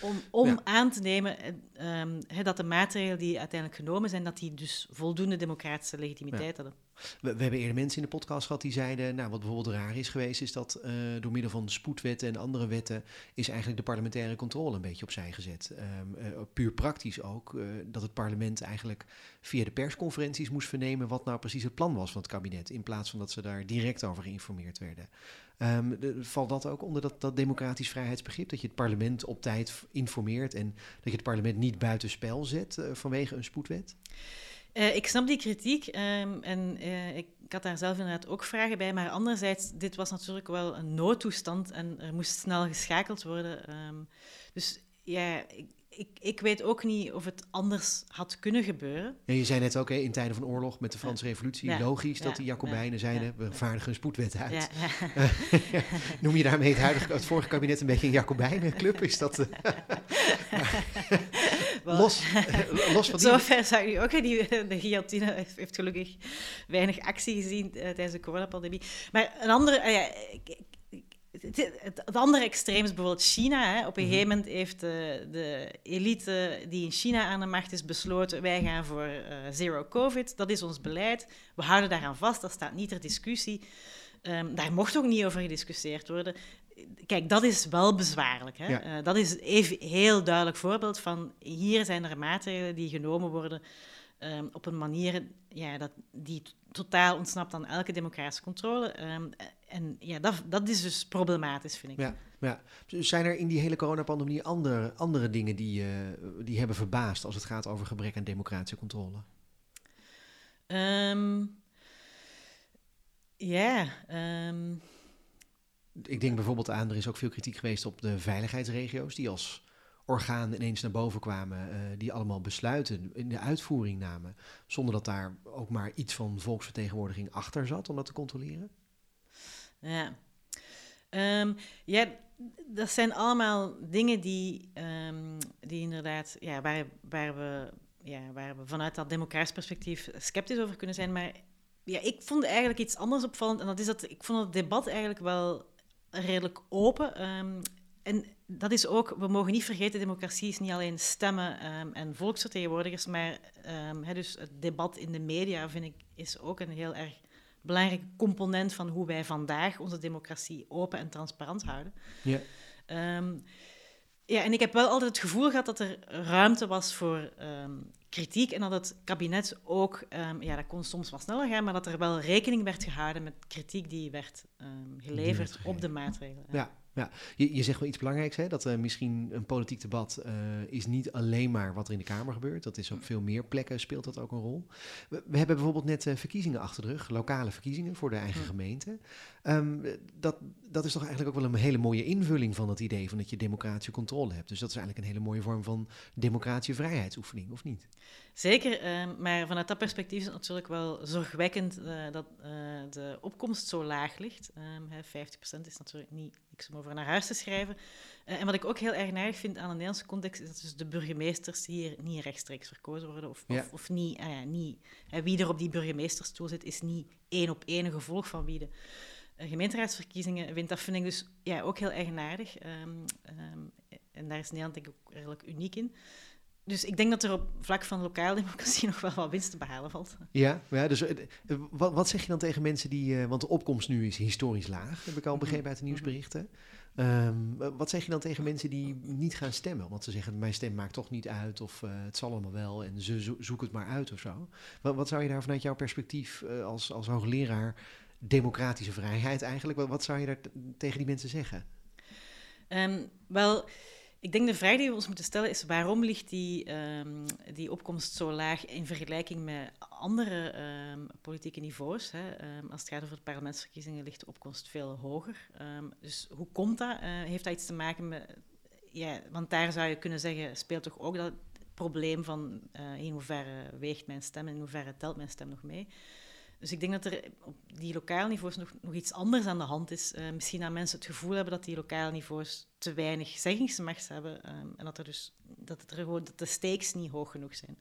om, om ja. aan te nemen um, hè, dat de maatregelen die uiteindelijk genomen zijn, dat die dus voldoende democratische legitimiteit ja. hadden. We, we, hebben eerder mensen in de podcast gehad die zeiden, nou wat bijvoorbeeld raar is geweest, is dat uh, door middel van spoedwetten en andere wetten is eigenlijk de parlementaire controle een beetje opzij gezet. Um, uh, puur praktisch ook, uh, dat het parlement eigenlijk via de persconferenties moest vernemen wat nou precies het plan was van het kabinet, in plaats van dat ze daar direct over geïnformeerd werden. De, valt dat ook onder dat, dat democratisch vrijheidsbegrip, dat je het parlement op tijd informeert en dat je het parlement niet buitenspel zet vanwege een spoedwet? Uh, ik snap die kritiek um, en uh, ik, had daar zelf inderdaad ook vragen bij, maar anderzijds, dit was natuurlijk wel een noodtoestand en er moest snel geschakeld worden. Um, dus ja, ik, ik, weet ook niet of het anders had kunnen gebeuren. Ja, je zei net ook, hè, in tijden van oorlog met de Franse revolutie, ja, logisch dat die Jacobijnen zeiden, we vaardigen een spoedwet uit. Noem je daarmee het, huidige, het vorige kabinet een beetje een Jacobijnenclub? Is dat... Uh, los, los van die... Zover zag je ook, die, de guillotine heeft gelukkig weinig actie gezien uh, tijdens de coronapandemie. Maar een andere... Uh, ja, ik, ik, het, het, andere extreem is bijvoorbeeld China. Hè. Op een Mhm. gegeven moment heeft de, de elite die in China aan de macht is besloten: wij gaan voor eh, zero COVID. Dat is ons beleid. We houden daaraan vast. Dat staat niet ter discussie. Ehm, daar mocht ook niet over gediscussieerd worden. Kijk, dat is wel bezwaarlijk. Hè? Ja. Eh, dat is even heel duidelijk voorbeeld van hier zijn er maatregelen die genomen worden ehm, op een manier ja, dat, die totaal ontsnapt aan elke democratische controle. Ehm, en ja, dat, dat is dus problematisch, vind ik. Ja, ja. Zijn er in die hele coronapandemie andere, andere dingen die, eh, die hebben verbaasd als het gaat over gebrek aan democratische controle? Ehm, ja, Ik denk bijvoorbeeld aan, er is ook veel kritiek geweest op de veiligheidsregio's, die als orgaan ineens naar boven kwamen, eh, die allemaal besluiten in de uitvoering namen, zonder dat daar ook maar iets van volksvertegenwoordiging achter zat om dat te controleren. ja. Ehm, ja, dat zijn allemaal dingen die, ehm, die inderdaad, ja, waar, waar, we, ja, waar we vanuit dat democratisch perspectief sceptisch over kunnen zijn. Maar ja, ik vond eigenlijk iets anders opvallend. En dat is dat ik vond het debat eigenlijk wel redelijk open. Ehm, en dat is ook, we mogen niet vergeten, democratie is niet alleen stemmen ehm, en volksvertegenwoordigers, maar ehm, dus het debat in de media, vind ik, is ook een heel erg belangrijk component van hoe wij vandaag onze democratie open en transparant houden. Ja. Ehm, ja, en ik heb wel altijd het gevoel gehad dat er ruimte was voor kritiek en dat het kabinet ook, ehm, ja, dat kon soms wat sneller gaan, maar dat er wel rekening werd gehouden met kritiek die werd ehm, geleverd op de maatregelen. Ja, ja. Je, je zegt wel iets belangrijks, hè? dat eh, misschien een politiek debat eh, is niet alleen maar wat er in de Kamer gebeurt. Dat is op veel meer plekken speelt dat ook een rol. We, we hebben bijvoorbeeld net eh, verkiezingen achter de rug, lokale verkiezingen voor de eigen gemeente. Ehm, dat, dat is toch eigenlijk ook wel een hele mooie invulling van het idee van dat je democratische controle hebt. Dus dat is eigenlijk een hele mooie vorm van democratische vrijheidsoefening, of niet? Zeker, ehm, maar vanuit dat perspectief is het natuurlijk wel zorgwekkend eh, dat eh, de opkomst zo laag ligt. Ehm, hè, 50% is natuurlijk niet niks om over naar huis te schrijven. Eh, en wat ik ook heel erg nadig vind aan de Nederlandse context, is dat dus de burgemeesters hier niet rechtstreeks verkozen worden. Of, Ja. of, of niet, ah niet wie er op die burgemeesterstoel zit, is niet één op één een gevolg van wie de gemeenteraadsverkiezingen wint. Dat vind ik dus ja, ook heel eigenaardig. Ehm, ehm, en daar is Nederland denk ik ook redelijk uniek in. Dus ik denk dat er op vlak van lokale democratie nog wel wat winst te behalen valt. Ja, ja dus eh, eh, wat, wat zeg je dan tegen mensen die, eh, want de opkomst nu is historisch laag, heb ik al Mhm. begrepen uit de nieuwsberichten. Ehm, eh, wat zeg je dan tegen mensen die niet gaan stemmen? Want ze zeggen, mijn stem maakt toch niet uit of het zal allemaal wel en ze zo- zoek het maar uit of zo. Wat, wat zou je daar vanuit jouw perspectief als, als hoogleraar democratische vrijheid eigenlijk, wat, wat zou je daar tegen die mensen zeggen? Ehm, wel, ik denk de vraag die we ons moeten stellen is waarom ligt die, ehm, die opkomst zo laag in vergelijking met andere ehm, politieke niveaus? Hè? Ehm, als het gaat over de parlementsverkiezingen ligt de opkomst veel hoger. Dus hoe komt dat? Eh, heeft dat iets te maken met... Ja, want daar zou je kunnen zeggen, speelt toch ook dat probleem van eh, in hoeverre weegt mijn stem en in hoeverre telt mijn stem nog mee? Dus ik denk dat er op die lokale niveaus nog, nog iets anders aan de hand is. Eh, misschien dat mensen het gevoel hebben dat die lokale niveaus te weinig zeggingsmacht hebben. ehm, en dat, er dus, dat, het er gewoon, dat de stakes niet hoog genoeg zijn.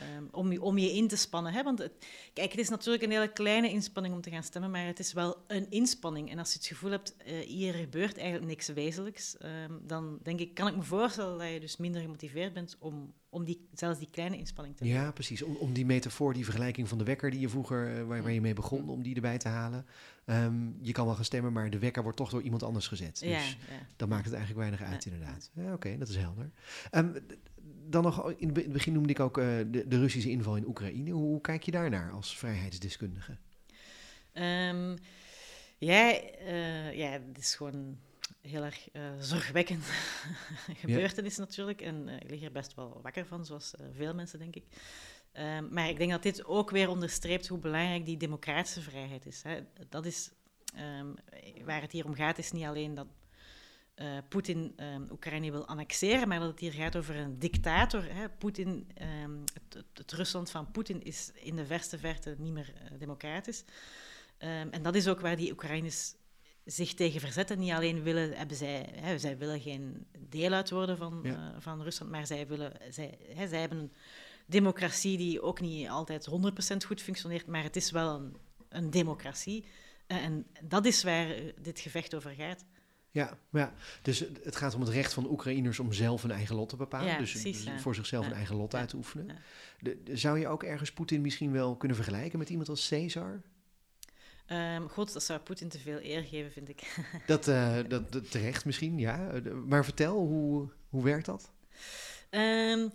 Ehm, om, je, om je in te spannen. Hè? Want het, kijk, het is natuurlijk een hele kleine inspanning om te gaan stemmen, maar het is wel een inspanning. En als je het gevoel hebt, eh, hier gebeurt eigenlijk niks wezenlijks, ehm, dan denk ik, kan ik me voorstellen dat je dus minder gemotiveerd bent om, om die, zelfs die kleine inspanning te doen. Ja, precies. Om, om die metafoor, die vergelijking van de wekker die je vroeger, eh, waar, waar je mee begon, om die erbij te halen. Ehm, je kan wel gaan stemmen, maar de wekker wordt toch door iemand anders gezet. Dus ja, ja. dan maakt het eigenlijk weinig uit, Ja. inderdaad. Ja, Oké, dat is helder. Dan nog, in het be- in het begin noemde ik ook eh, de, de Russische inval in Oekraïne. Hoe, hoe kijk je daarnaar als vrijheidsdeskundige? Ehm, ja, eh, ja, het is gewoon heel erg eh, zorgwekkend gebeurtenis natuurlijk. En ik lig er best wel wakker van, zoals veel mensen, denk ik. Ehm, maar ik denk dat dit ook weer onderstreept hoe belangrijk die democratische vrijheid is. Hè. Dat is ehm, waar het hier om gaat, is niet alleen dat eh, Poetin ehm, Oekraïne wil annexeren, maar dat het hier gaat over een dictator. Hè. Poetin, ehm, het, het, Rusland van Poetin is in de verste verte niet meer eh, democratisch. Ehm, en dat is ook waar die Oekraïners zich tegen verzetten. Niet alleen willen, hebben zij, hè, zij willen geen deel uit worden van, Ja. eh, van Rusland, maar zij, willen, zij, hè, zij hebben een democratie die ook niet altijd 100% goed functioneert, maar het is wel een, een democratie. en dat is waar dit gevecht over gaat. Ja, ja, dus het gaat om het recht van Oekraïners om zelf een eigen lot te bepalen. Ja, dus, precies, dus ja. voor zichzelf een eigen lot uit te oefenen. Ja. De- de- zou je ook ergens Poetin misschien wel kunnen vergelijken met iemand als Caesar? Ehm, God, dat zou Poetin te veel eer geven, vind ik. Dat, eh, dat, dat terecht misschien, ja. Eh, Maar vertel, hoe, hoe werkt dat? Ehm,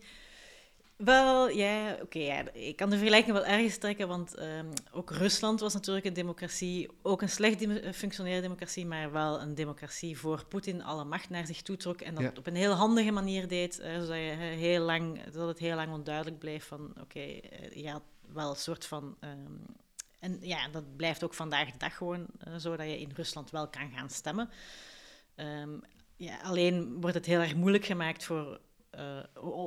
wel, ja, oké, ja, ik kan de vergelijking wel ergens trekken, want ehm, ook Rusland was natuurlijk een democratie, ook een slecht functionerende democratie, maar wel een democratie voor Poetin alle macht naar zich toe trok en dat Ja. op een heel handige manier deed, eh, zodat, je, eh, heel lang, dat het heel lang onduidelijk bleef van, oké, eh, je had wel een soort van... ehm, en ja, dat blijft ook vandaag de dag gewoon zo dat je in Rusland wel kan gaan stemmen. Ehm, ja, alleen wordt het heel erg moeilijk gemaakt voor,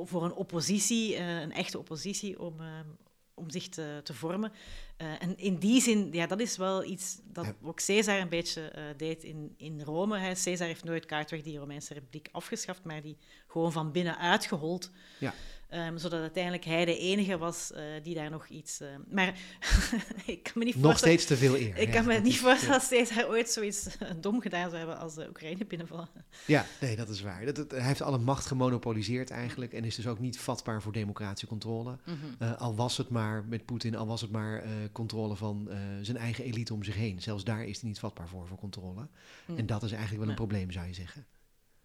voor een oppositie, eh, een echte oppositie, om, ehm, om zich te, te vormen. Eh, en in die zin, ja, dat is wel iets dat ook Caesar een beetje eh, deed in, in Rome. Hè. Caesar heeft nooit kaartweg die Romeinse Republiek afgeschaft, maar die gewoon van binnen uitgehold. Ja. Ehm, zodat uiteindelijk hij de enige was eh, die daar nog iets... eh, maar ik kan me niet Nog voorstellen... steeds te veel eer. Ik ja, kan me niet voorstellen dat Caesar ooit zoiets eh, dom gedaan zou hebben als de Oekraïne binnenvallen. Ja, nee, dat is waar. Dat, dat- hij heeft alle macht gemonopoliseerd eigenlijk en is dus ook niet vatbaar voor democratische controle. Eh, al was het maar met Poetin, al was het maar eh, controle van eh, zijn eigen elite om zich heen. Zelfs daar is hij niet vatbaar voor, voor controle. Hm. En dat is eigenlijk wel een Ja. probleem, zou je zeggen.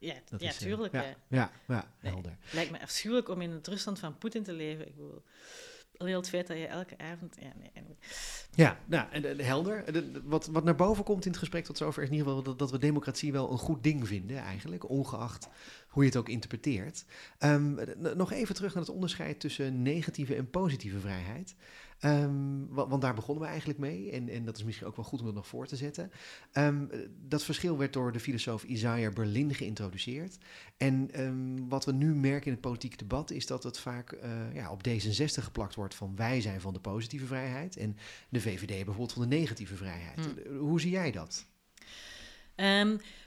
Ja, Dat ja is, eh, tuurlijk. ja, ja. ja, ja, Nee. helder. Lijkt me afschuwelijk om in het Rusland van Poetin te leven. Ik bedoel, alleen al het feit dat je elke avond... Ja, nee, anyway. Ja, nou, en, en helder. De- wat, wat naar boven komt in het gesprek tot zover is in ieder geval dat, dat we democratie wel een goed ding vinden, eigenlijk, ongeacht hoe je het ook interpreteert. Ehm, nog even terug naar het onderscheid tussen negatieve en positieve vrijheid. Ehm, wa- want daar begonnen we eigenlijk mee. En, en dat is misschien ook wel goed om dat nog voor te zetten. Ehm, dat verschil werd door de filosoof Isaiah Berlin geïntroduceerd. En ehm, wat we nu merken in het politieke debat is dat het vaak eh, ja, op D66 geplakt wordt van wij zijn van de positieve vrijheid. En de VVD bijvoorbeeld van de negatieve vrijheid. Hmm. Hoe zie jij dat?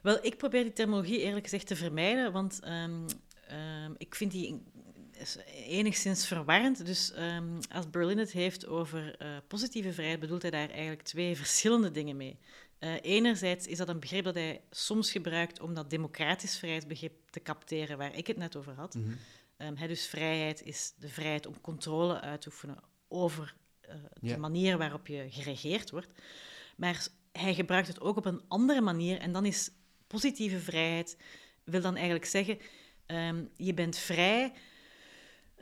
Wel, ik probeer die terminologie eerlijk gezegd te vermijden, want ik vind die is enigszins verwarrend. Dus ehm, als Berlin het heeft over eh, positieve vrijheid, bedoelt hij daar eigenlijk twee verschillende dingen mee. Eh, enerzijds is dat een begrip dat hij soms gebruikt om dat democratisch vrijheidsbegrip te capteren, waar ik het net over had. Mhm. Ehm, dus vrijheid is de vrijheid om controle uit te oefenen over eh, de manier waarop je geregeerd wordt. Maar hij gebruikt het ook op een andere manier. En dan is positieve vrijheid, wil dan eigenlijk zeggen, ehm, je bent vrij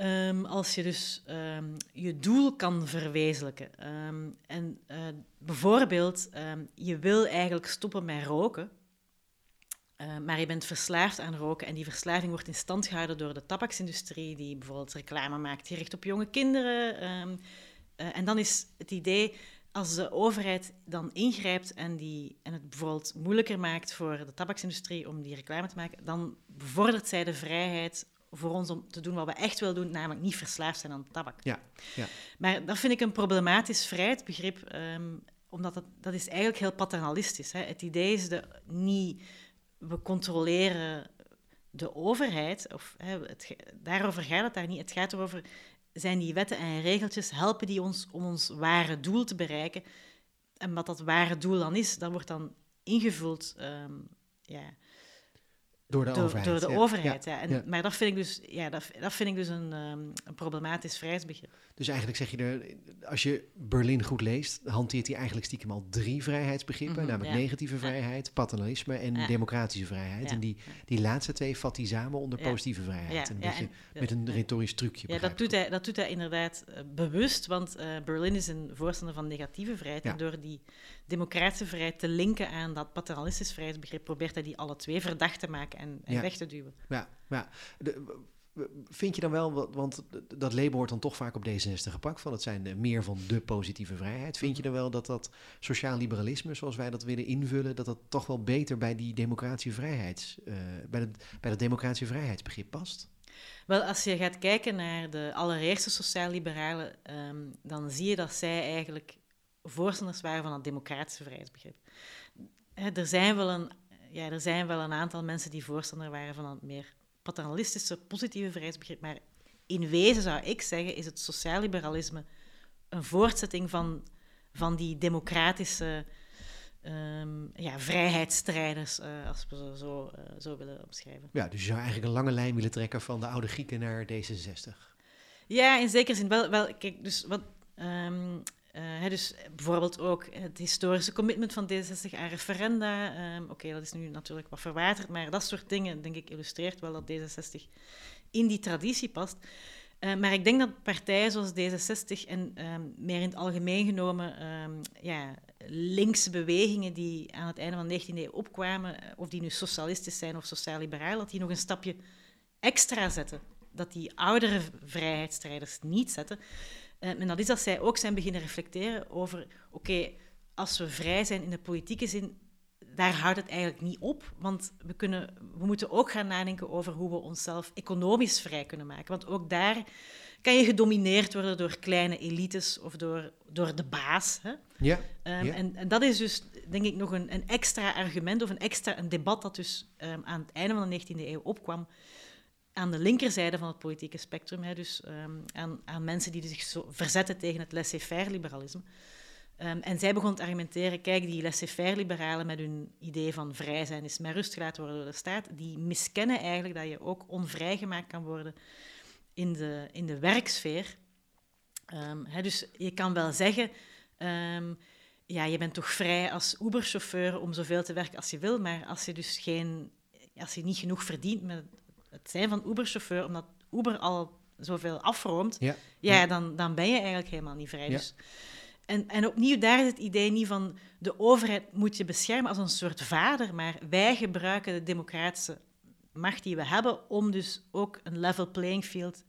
ehm, als je dus ehm, je doel kan verwezenlijken. Ehm, en eh, bijvoorbeeld, je wil eigenlijk stoppen met roken. Eh, maar je bent verslaafd aan roken en die verslaving wordt in stand gehouden door de tabaksindustrie, die bijvoorbeeld reclame maakt gericht op jonge kinderen. eh, en dan is het idee, als de overheid dan ingrijpt en, die, en het bijvoorbeeld moeilijker maakt voor de tabaksindustrie om die reclame te maken, dan bevordert zij de vrijheid voor ons om te doen wat we echt willen doen, namelijk niet verslaafd zijn aan tabak. Ja, ja. Maar dat vind ik een problematisch vrijheidsbegrip, ehm, omdat dat, dat is eigenlijk heel paternalistisch. Hè. Het idee is de, niet, we controleren de overheid, of, hè, het, daarover gaat het daar niet. Het gaat erover, zijn die wetten en regeltjes, helpen die ons om ons ware doel te bereiken? En wat dat ware doel dan is, dat wordt dan ingevuld ehm, ja, Door de door, overheid. door de ja. overheid. Ja. En, ja. Maar dat vind ik dus, ja, dat, dat vind ik dus een, ehm, een problematisch vrijheidsbegrip. Dus eigenlijk zeg je er, als je Berlin goed leest, hanteert hij eigenlijk stiekem al drie vrijheidsbegrippen. Mhm, namelijk negatieve vrijheid, paternalisme en democratische vrijheid. En die, die laatste twee vat hij samen onder positieve vrijheid. Een ja, beetje en- met een retorisch trucje. Ja, dat doet, hij, dat doet hij inderdaad eh, bewust, want eh, Berlin is een voorstander van negatieve vrijheid. En door die democratische vrijheid te linken aan dat paternalistisch vrijheidsbegrip, probeert hij die alle twee verdacht te maken en, en Ja. weg te duwen. Ja, ja. De- vind je dan wel, wa- want dat label wordt dan toch vaak op D66 gepakt, van het zijn eh, meer van de positieve vrijheid. Vind je dan wel dat dat sociaal liberalisme, zoals wij dat willen invullen, dat dat toch wel beter bij die democratische vrijheids, eh, bij, het, bij dat democratische vrijheidsbegrip past? Wel, als je gaat kijken naar de allereerste sociaal-liberalen, ehm, dan zie je dat zij eigenlijk voorstanders waren van het democratische vrijheidsbegrip. Er, zijn wel een, ja, er zijn wel een aantal mensen die voorstander waren van het meer paternalistische, positieve vrijheidsbegrip, maar in wezen zou ik zeggen, is het sociaal-liberalisme een voortzetting van, van die democratische ehm, ja, vrijheidsstrijders, uh, als we ze zo, uh, zo willen omschrijven. Ja, dus je zou eigenlijk een lange lijn willen trekken van de oude Grieken naar D66. Ja, in zekere zin wel. wel kijk, dus wat, um, uh, dus bijvoorbeeld ook het historische commitment van D66 aan referenda. Um, Oké, dat is nu natuurlijk wat verwaterd, maar dat soort dingen, denk ik, illustreert wel dat D66 in die traditie past. Uh, maar ik denk dat partijen zoals D66 en um, meer in het algemeen genomen um, ja, linkse bewegingen die aan het einde van de 19e eeuw opkwamen, of die nu socialistisch zijn of sociaal-liberaal, dat die nog een stapje extra zetten. Dat die oudere vrijheidsstrijders niet zetten. Uh, en dat is dat zij ook zijn beginnen reflecteren over, oké, als we vrij zijn in de politieke zin, daar houdt het eigenlijk niet op. Want we, kunnen, we moeten ook gaan nadenken over hoe we onszelf economisch vrij kunnen maken. Want ook daar kan je gedomineerd worden door kleine elites of door, door de baas. Hè? Ja, um, ja. En, en, dat is dus, denk ik, nog een, een extra argument of een extra een debat dat dus um, aan het einde van de 19e eeuw opkwam aan de linkerzijde van het politieke spectrum. Hè, dus um, aan, aan, mensen die zich zo verzetten tegen het laissez-faire liberalisme. Um, en zij begon te argumenteren, kijk, die laissez-faire liberalen met hun idee van vrij zijn is met rust gelaten worden door de staat, die miskennen eigenlijk dat je ook onvrijgemaakt kan worden in de, in de werksfeer. Um, he, dus je kan wel zeggen, ja, je bent toch vrij als Uber-chauffeur om zoveel te werken als je wil, maar als je dus geen, als je niet genoeg verdient met het zijn van Uber-chauffeur, omdat Uber al zoveel afroomt, ja. Dan, dan ben je eigenlijk helemaal niet vrij. Ja. Dus en, en opnieuw, daar is het idee niet van de overheid moet je beschermen als een soort vader, maar wij gebruiken de democratische macht die we hebben om dus ook een level playing field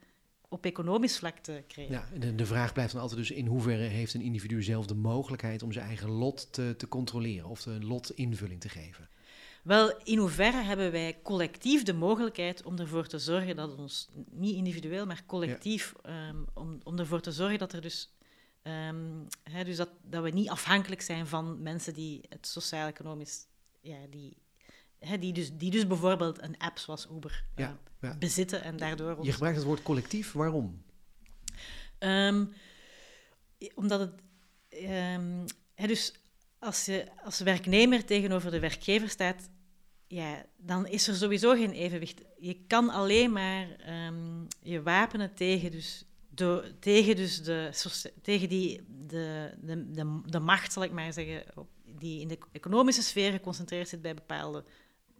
op economisch vlak te creëren. Ja, de, de vraag blijft dan altijd dus in hoeverre heeft een individu zelf de mogelijkheid om zijn eigen lot te, te controleren of de lot invulling te geven? Wel, in hoeverre hebben wij collectief de mogelijkheid om ervoor te zorgen dat ons, niet individueel, maar collectief, ja. um, om, om ervoor te zorgen dat er dus Um, he, dus dat, dat we niet afhankelijk zijn van mensen die het sociaal-economisch, ja, die, he, die, dus, die dus bijvoorbeeld een app zoals Uber ja, uh, ja. bezitten en daardoor. Je gebruikt het woord collectief, waarom? Um, omdat het. Um, he, dus als je als werknemer tegenover de werkgever staat, ja, dan is er sowieso geen evenwicht. Je kan alleen maar je wapenen tegen dus tegen, dus de, tegen die, de, de, de, macht, zal ik maar zeggen, die in de economische sfeer geconcentreerd zit bij bepaalde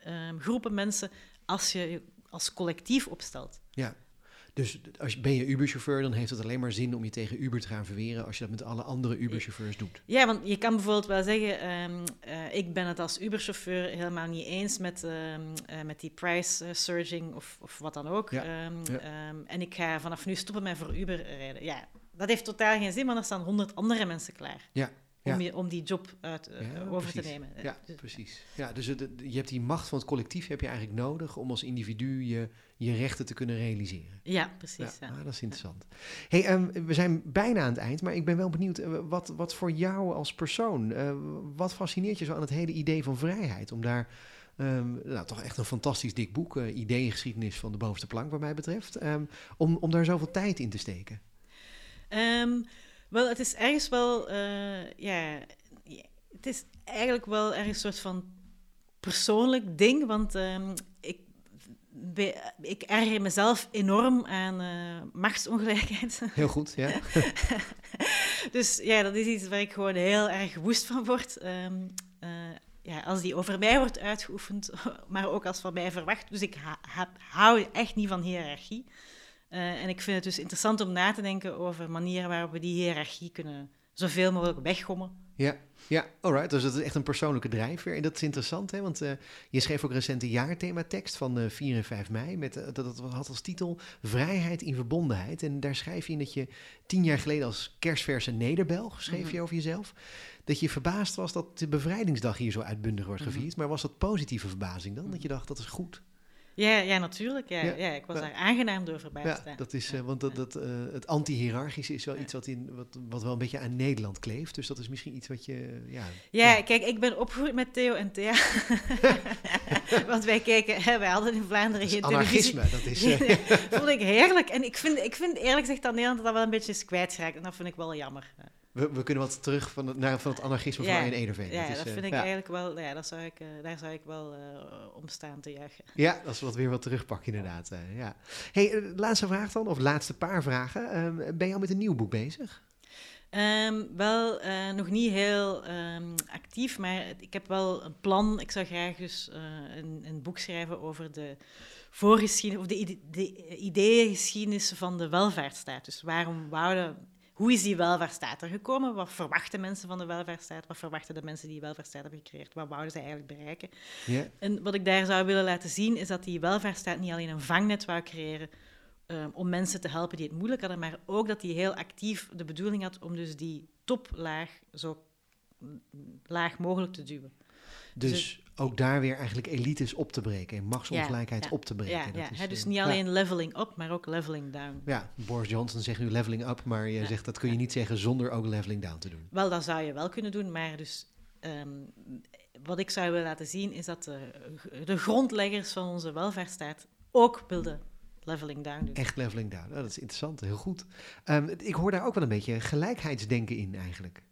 um, groepen mensen, als je je als collectief opstelt. Ja, dus als ben je Uber-chauffeur, dan heeft het alleen maar zin om je tegen Uber te gaan verweren als je dat met alle andere Uber-chauffeurs doet. Ja, want je kan bijvoorbeeld wel zeggen, um, uh, ik ben het als Uber-chauffeur helemaal niet eens met, um, uh, met die price uh, surging of, of wat dan ook. Ja, um, ja. en ik ga vanaf nu stoppen met voor Uber rijden. Ja, dat heeft totaal geen zin, want er staan honderd andere mensen klaar. Ja. Om, je, om die job uit, ja, over precies. te nemen. Ja, dus, precies. Ja, dus het, je hebt die macht van het collectief heb je eigenlijk nodig om als individu je, je rechten te kunnen realiseren. Ja, precies. Ja, ah, dat is interessant. Hey, um, we zijn bijna aan het eind, maar ik ben wel benieuwd, uh, wat, wat voor jou als persoon, uh, wat fascineert je zo aan het hele idee van vrijheid? Om daar, um, nou toch echt een fantastisch dik boek, ideeëngeschiedenis van de bovenste plank wat mij betreft, um, om, om daar zoveel tijd in te steken. Um, wel, het is ergens wel, uh, ja, het is eigenlijk wel ergens een soort van persoonlijk ding, want um, ik, be, ik erger mezelf enorm aan uh, machtsongelijkheid. Heel goed, ja. dus ja, dat is iets waar ik gewoon heel erg woest van word. Um, uh, ja, als die over mij wordt uitgeoefend, maar ook als van mij verwacht. Dus ik ha ha hou echt niet van hiërarchie. Uh, en ik vind het dus interessant om na te denken over manieren waarop we die hiërarchie kunnen zoveel mogelijk weggommen. Ja, ja, alright. Dus dat is echt een persoonlijke drijfveer. En dat is interessant, hè? want uh, je schreef ook recent een jaarthematekst van uh, 4 en 5 mei. Met, dat, dat had als titel Vrijheid in verbondenheid. En daar schrijf je in dat je tien jaar geleden als kerstverse Nederbelg, schreef mm -hmm. je over jezelf, dat je verbaasd was dat de bevrijdingsdag hier zo uitbundig wordt gevierd. Mm -hmm. Maar was dat positieve verbazing dan? Dat je dacht, dat is goed? Ja, ja, natuurlijk. Ja, ja. ja ik was ja. daar aangenaam door verbaasd. Ja, dat is, uh, want dat, dat, uh, het anti-hierarchische is wel iets wat, in, wat, wat wel een beetje aan Nederland kleeft. Dus dat is misschien iets wat je... Ja, ja, kijk, ik ben opgegroeid met Theo en Thea. want wij keken, hè, wij hadden in Vlaanderen geen televisie. dat is... Uh, vond ik heerlijk. En ik vind, ik vind eerlijk gezegd dat Nederland dat wel een beetje is kwijtgeraakt. En dat vind ik wel jammer. We, we kunnen wat terug van het, naar, van het anarchisme van Arjen Ederveen. Ja, is, dat eh, vind ik eigenlijk wel, ja, dat zou ik, eh, daar zou ik wel eh, om staan te juichen. Ja, dat is wat weer wat terugpakken inderdaad. ja. hey, laatste vraag dan, of laatste paar vragen. Ehm, ben je al met een nieuw boek bezig? Ehm, wel nog niet heel ehm, actief, maar ik heb wel een plan. Ik zou graag dus een, een boek schrijven over de voorgeschiedenis, of de, de ideeëngeschiedenis van de welvaartsstaat. Dus waarom wouden, hoe is die welvaartsstaat er gekomen? Wat verwachten mensen van de welvaartsstaat? Wat verwachten de mensen die die welvaartsstaat hebben gecreëerd? Wat wouden ze eigenlijk bereiken? En wat ik daar zou willen laten zien, is dat die welvaartsstaat niet alleen een vangnet wou creëren eh, om mensen te helpen die het moeilijk hadden, maar ook dat hij heel actief de bedoeling had om dus die toplaag zo laag mogelijk te duwen. Dus, Dus ook daar weer eigenlijk elites op te breken en machtsongelijkheid Ja, op te breken. Ja, Dat is, dus eh, niet alleen leveling up, maar ook leveling down. Ja, Boris Johnson zegt nu leveling up, maar je zegt dat kun je niet zeggen zonder ook leveling down te doen. Wel, dat zou je wel kunnen doen, maar dus, ehm, wat ik zou willen laten zien, is dat de, de grondleggers van onze welvaartsstaat ook wilden leveling down doen. Echt leveling down. Oh, dat is interessant, heel goed. Ehm, ik hoor daar ook wel een beetje gelijkheidsdenken in eigenlijk.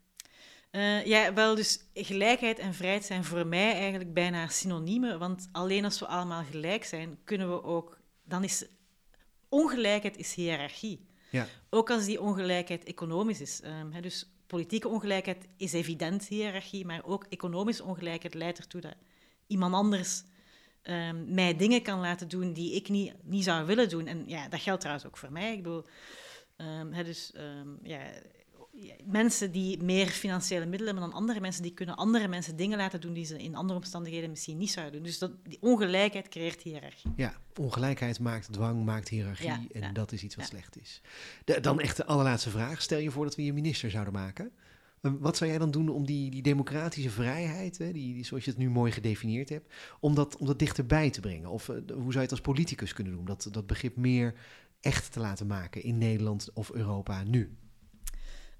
Eh, ja, wel, dus gelijkheid en vrijheid zijn voor mij eigenlijk bijna synoniemen. Want alleen als we allemaal gelijk zijn, kunnen we ook. Dan is ongelijkheid is hiërarchie. Ja. Ook als die ongelijkheid economisch is. Ehm, dus politieke ongelijkheid is evident hiërarchie, maar ook economische ongelijkheid leidt ertoe dat iemand anders ehm, mij dingen kan laten doen die ik niet, niet zou willen doen. En ja, dat geldt trouwens ook voor mij. Ik bedoel, ehm, dus ja, mensen die meer financiële middelen hebben dan andere mensen, die kunnen andere mensen dingen laten doen die ze in andere omstandigheden misschien niet zouden doen. Dus dat, die ongelijkheid creëert hiërarchie. Ja, ongelijkheid maakt dwang, maakt hiërarchie Ja, en ja, dat is iets wat ja. slecht is. De- dan echt de allerlaatste vraag. Stel je voor dat we je minister zouden maken. Eh, Wat zou jij dan doen om die, die democratische vrijheid, hè, die, die, zoals je het nu mooi gedefinieerd hebt, om dat, om dat dichterbij te brengen? Of eh, hoe zou je het als politicus kunnen doen? Dat, dat begrip meer echt te laten maken in Nederland of Europa nu?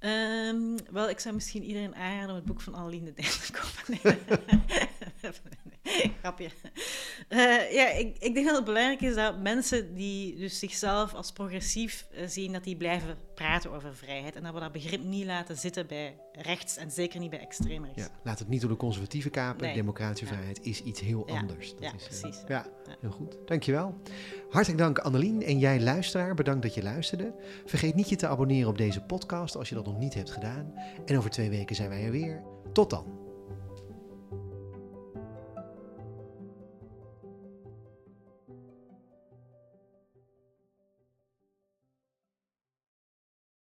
Ehm, wel, ik zou misschien iedereen aanraden om het boek van Annelien de te kopen. Grapje. Eh, ja, ik, ik denk dat het belangrijk is dat mensen die dus zichzelf als progressief eh, zien, dat die blijven praten over vrijheid. En dat we dat begrip niet laten zitten bij rechts en zeker niet bij extreem rechts. Ja, laat het niet door de conservatieven kapen. Nee. Democratische Ja. vrijheid is iets heel Ja. anders. Dat Ja, is, eh, precies. ja, Ja. heel goed. Dankjewel. Hartelijk dank Annelien en jij luisteraar. Bedankt dat je luisterde. Vergeet niet je te abonneren op deze podcast als je dat nog niet hebt gedaan. En over twee weken zijn wij er weer. Tot dan.